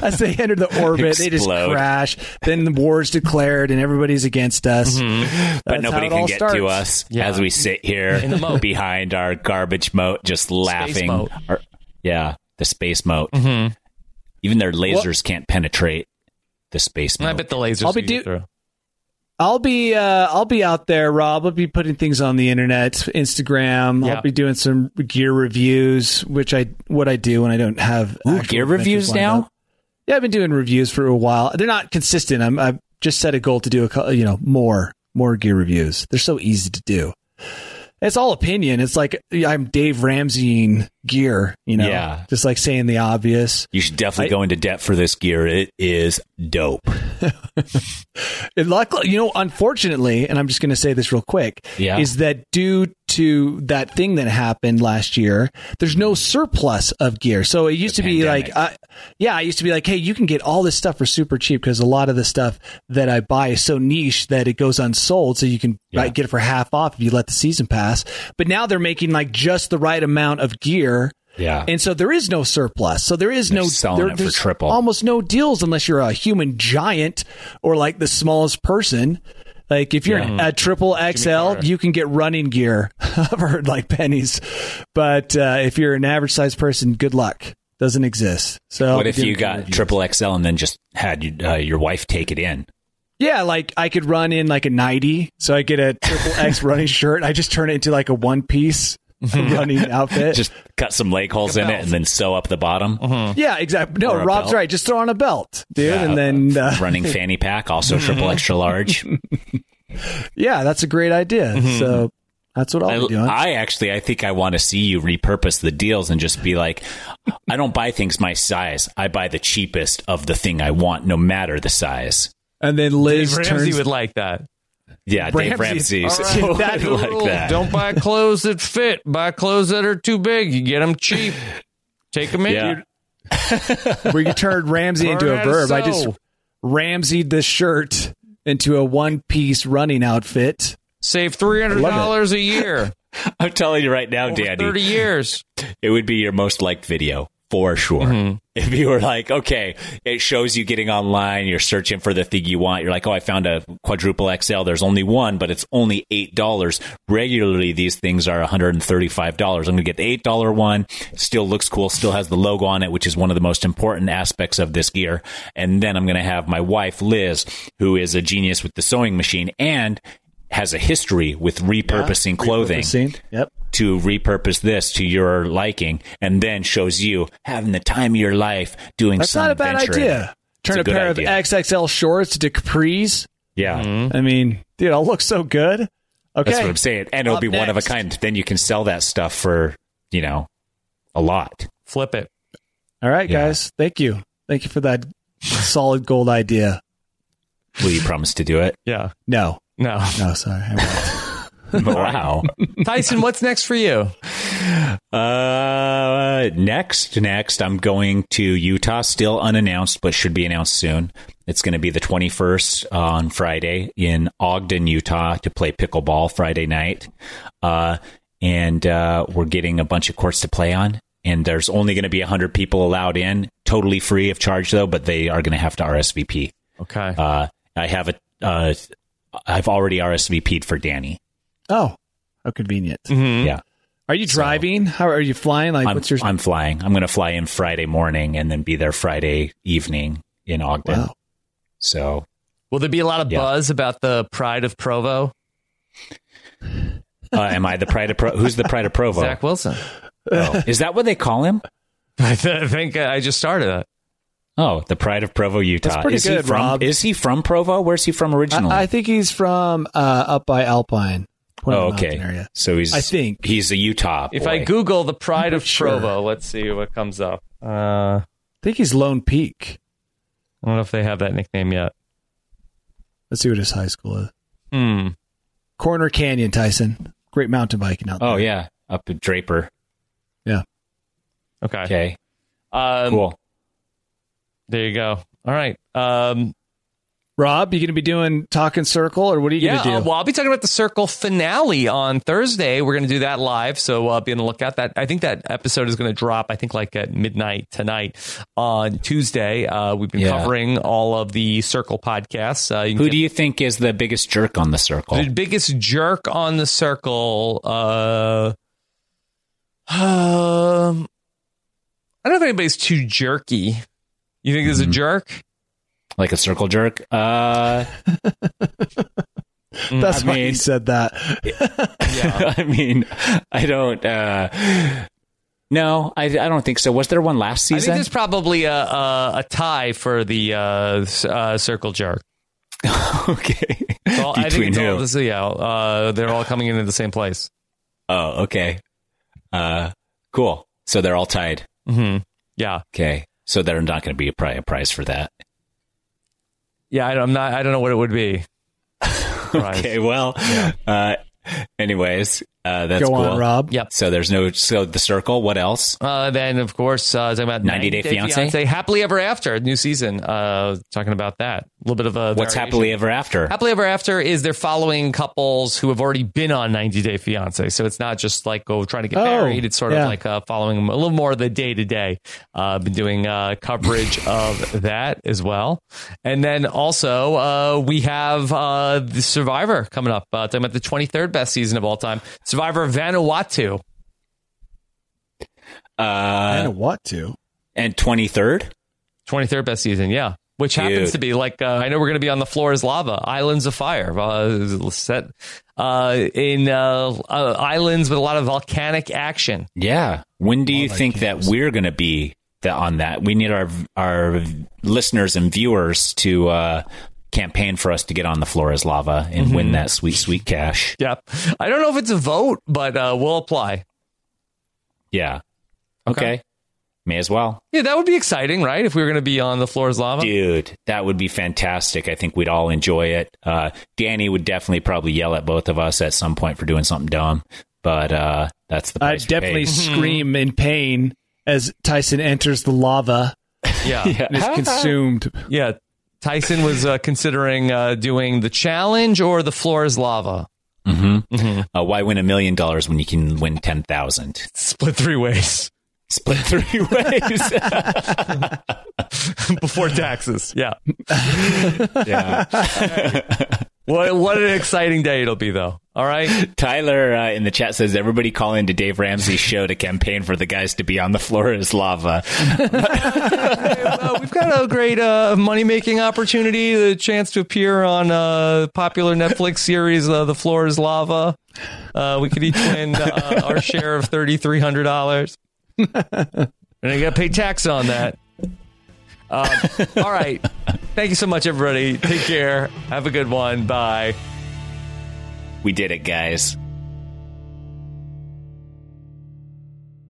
as they enter the orbit. They just crash. Then the war's declared and everybody's against us. Mm-hmm. But That's nobody how it can all get starts. to us Yeah. as we sit here In the moat. behind our garbage moat, just laughing. moat. Or- yeah, the space moat. Mhm. Even their lasers can't penetrate the space moat. I bet the lasers. I'll be do- through. I'll be uh, I'll be out there, Rob. I'll be putting things on the internet, Instagram. Yeah. I'll be doing some gear reviews, which I what I do when I don't have Ooh, gear reviews now? up. Yeah, I've been doing reviews for a while. They're not consistent. I'm I've just set a goal to do a you know more more gear reviews. They're so easy to do. It's all opinion. It's like I'm Dave Ramsey gear, you know. Yeah. just like saying the obvious. You should definitely I- go into debt for this gear. It is dope. (laughs) It luckily, you know, unfortunately, and I'm just going to say this real quick, Yeah. is that due to that thing that happened last year, there's no surplus of gear. So it used The to be like, pandemic. I, yeah, I used to be like, hey, you can get all this stuff for super cheap because a lot of the stuff that I buy is so niche that it goes unsold. So you can Yeah. get it for half off if you let the season pass. But now they're making like just the right amount of gear. Yeah. And so there is no surplus. So there is They're no selling there- it for triple. Almost no deals unless you're a human giant or like the smallest person. Like if you're Yeah. a triple XL, you can get running gear (laughs) for like pennies. But uh, if you're an average sized person, good luck. Doesn't exist. So what if you got triple XL and then just had uh, your wife take it in? Yeah, like I could run in like a 90. So I get a triple X (laughs) running shirt. I just turn it into like a one piece (laughs) running outfit. Just cut some leg holes in it and then sew up the bottom. yeah, exactly. No, Rob's belt. right. Just throw on a belt, dude. Yeah, and then, uh, running fanny pack, also (laughs) triple extra large. (laughs) yeah, that's a great idea. So that's what I'll I, be doing. I actually, I think I want to see you repurpose the deals and just be like, I don't buy things my size. I buy the cheapest of the thing I want, no matter the size. and then Liz Dave Ramsey turns. would like that. Yeah, Dave Ramsey- Ramsey All right. (laughs) would That like Rule, that. Don't buy clothes that fit. Buy clothes that are too big. You get them cheap. Take them in. Yeah. (laughs) where you turned Ramsey into a how to verb. I just sew. Ramseyed this shirt into a one piece running outfit. Save three hundred dollars a year. (laughs) I'm telling you right now, Over Danny, Thirty years. it would be your most liked video for sure. Mm-hmm. If you were like, okay, it shows you getting online, you're searching for the thing you want. You're like, oh, I found a quadruple XL. There's only one, but it's only eight dollars. Regularly, these things are 135 dollars. I'm gonna get the eight dollar one. Still looks cool. Still has the logo on it, which is one of the most important aspects of this gear. And then I'm gonna have my wife Liz, who is a genius with the sewing machine and has a history with repurposing clothing Scene. Yep. to repurpose this to your liking and then shows you having the time of your life doing That's some not a bad adventure in it. idea. Turn a, a pair idea. of XXL shorts to capris. Yeah. Mm-hmm. I mean, dude, I'll look so good. Okay. That's what I'm saying. And it'll Up be one of a kind. Then you can sell that stuff for, you know, a lot. Flip it. All right, Yeah. guys. Thank you. Thank you for that solid gold idea. Will you promise to do it? Yeah. No. No. No, sorry. I won't. (laughs) wow. Tyson, what's next for you? Uh, next, next, I'm going to Utah, still unannounced, but should be announced soon. It's going to be the 21st on Friday in Ogden, Utah, to play pickleball Friday night. Uh, and uh, we're getting a bunch of courts to play on. And there's only going to be 100 people allowed in, totally free of charge, though, but they are going to have to RSVP. Okay. Uh, I have a, uh, I've already RSVP'd for Danny. oh, how convenient. Yeah. Are you driving? How are you flying? Like, I'm, what's your. I'm flying. I'm going to fly in Friday morning and then be there Friday evening in Ogden. Wow. So, Will there be a lot of Yeah. buzz about the Pride of Provo? uh, am I the pride of Pro? Who's the pride of Provo? Zach Wilson. Oh, is that what they call him? I, (laughs) th- I think I just started it. Oh, the pride of Provo, Utah. That's pretty is he from? Rob. Is he from Provo? Where's he from originally? I, I think he's from uh, up by Alpine. Point oh, okay. Area. So he's. I think. he's a Utah. If. I Google the pride of (laughs) sure. Provo, let's see what comes up. Uh, I think he's Lone Peak. I don't know if they have that nickname yet. Let's see what his high school is. Hmm. Corner Canyon, Tyson. Great mountain biking out there. Oh yeah, up at Draper. Yeah. Okay. Okay, Um, cool. There you go. All right. Um, Rob, you going to be doing Talking Circle, or what are you yeah. going to do? uh, well, I'll be talking about the Circle finale on Thursday. We're going to do that live, so uh, be on the lookout. That I think that episode is going to drop. I think like at midnight tonight on Tuesday. Uh, we've been Yeah. covering all of the Circle podcasts. Uh, Who get- do you think is the biggest jerk on the circle? The biggest jerk on the circle. Uh, (sighs) um, I don't know if anybody's too jerky. You think there's a jerk? Like a circle jerk? Uh, (laughs) That's I why mean- he said that. (laughs) (laughs) I mean, I don't. Uh, no, I, I don't think so. Was there one last season? I think season? there's probably a, a, a tie for the uh, uh, circle jerk. okay. So I think Between it's all this, yeah, uh, they're all coming into the same place. Oh, okay. Uh, cool. So they're all tied. hmm Yeah, Okay. So there's not going to be a, pri- a prize for that. yeah. I don't, I'm not. I don't know what it would be. (laughs) Okay. Well, uh, anyways, uh, that's Go cool. on, Rob. Yep. So there's no, so the circle, what else? Uh, then, of course, uh, talking about 90 Day Fiancé? Happily Ever After, new season. Uh, talking about that. A little bit of a. What's variation. happily ever after? Happily Ever After is they're following couples who have already been on 90 Day Fiance. So it's not just like go trying to get Oh, married. It's sort yeah. of like uh, following them a little more of the day to day. Uh, Been doing uh, coverage of that as well. And then also uh, we have uh, the Survivor coming up. Uh, talking about the 23rd best season of all time. Survivor Vanuatu. I Uh, know what to. and 23rd? 23rd best season, yeah. Which happens to be like uh, I know we're going to be on the floor is lava, Islands of Fire, uh, set uh, in uh, uh, islands with a lot of volcanic action. Yeah. When do you that think that we're going to be the, on that? We need our our listeners and viewers to uh, campaign for us to get on the floor as lava and Mm-hmm. win that sweet sweet cash. Yep. I don't know if it's a vote, but uh, we'll apply. Yeah. Okay. Okay. May as well. Yeah, that would be exciting, right? If we were going to be on the floor is lava. Dude, that would be fantastic. I think we'd all enjoy it. Uh, Danny would definitely probably yell at both of us at some point for doing something dumb, but uh, that's the I'd definitely pay. scream in pain as Tyson enters the lava Yeah. yeah. (laughs) and is (laughs) consumed. Tyson was uh, considering uh, doing the challenge or the floor is lava. Mhm. Uh, why win a million dollars when you can win ten thousand? Split three ways Split three (laughs) ways. (laughs) before taxes. Yeah. (laughs) yeah. What, what an exciting day it'll be, though. All right. (laughs) Tyler uh, in the chat says everybody call into Dave Ramsey's show to campaign for the guys to be on the floor as lava. (laughs) uh, we've got a great uh, money making opportunity, the chance to appear on a popular Netflix series, uh, The Floor is Lava. Uh, we could each win uh, our share of $3,300. and I got to pay tax on that. Um, all right. Thank you so much, everybody. Take care. Have a good one. Bye. We did it, guys.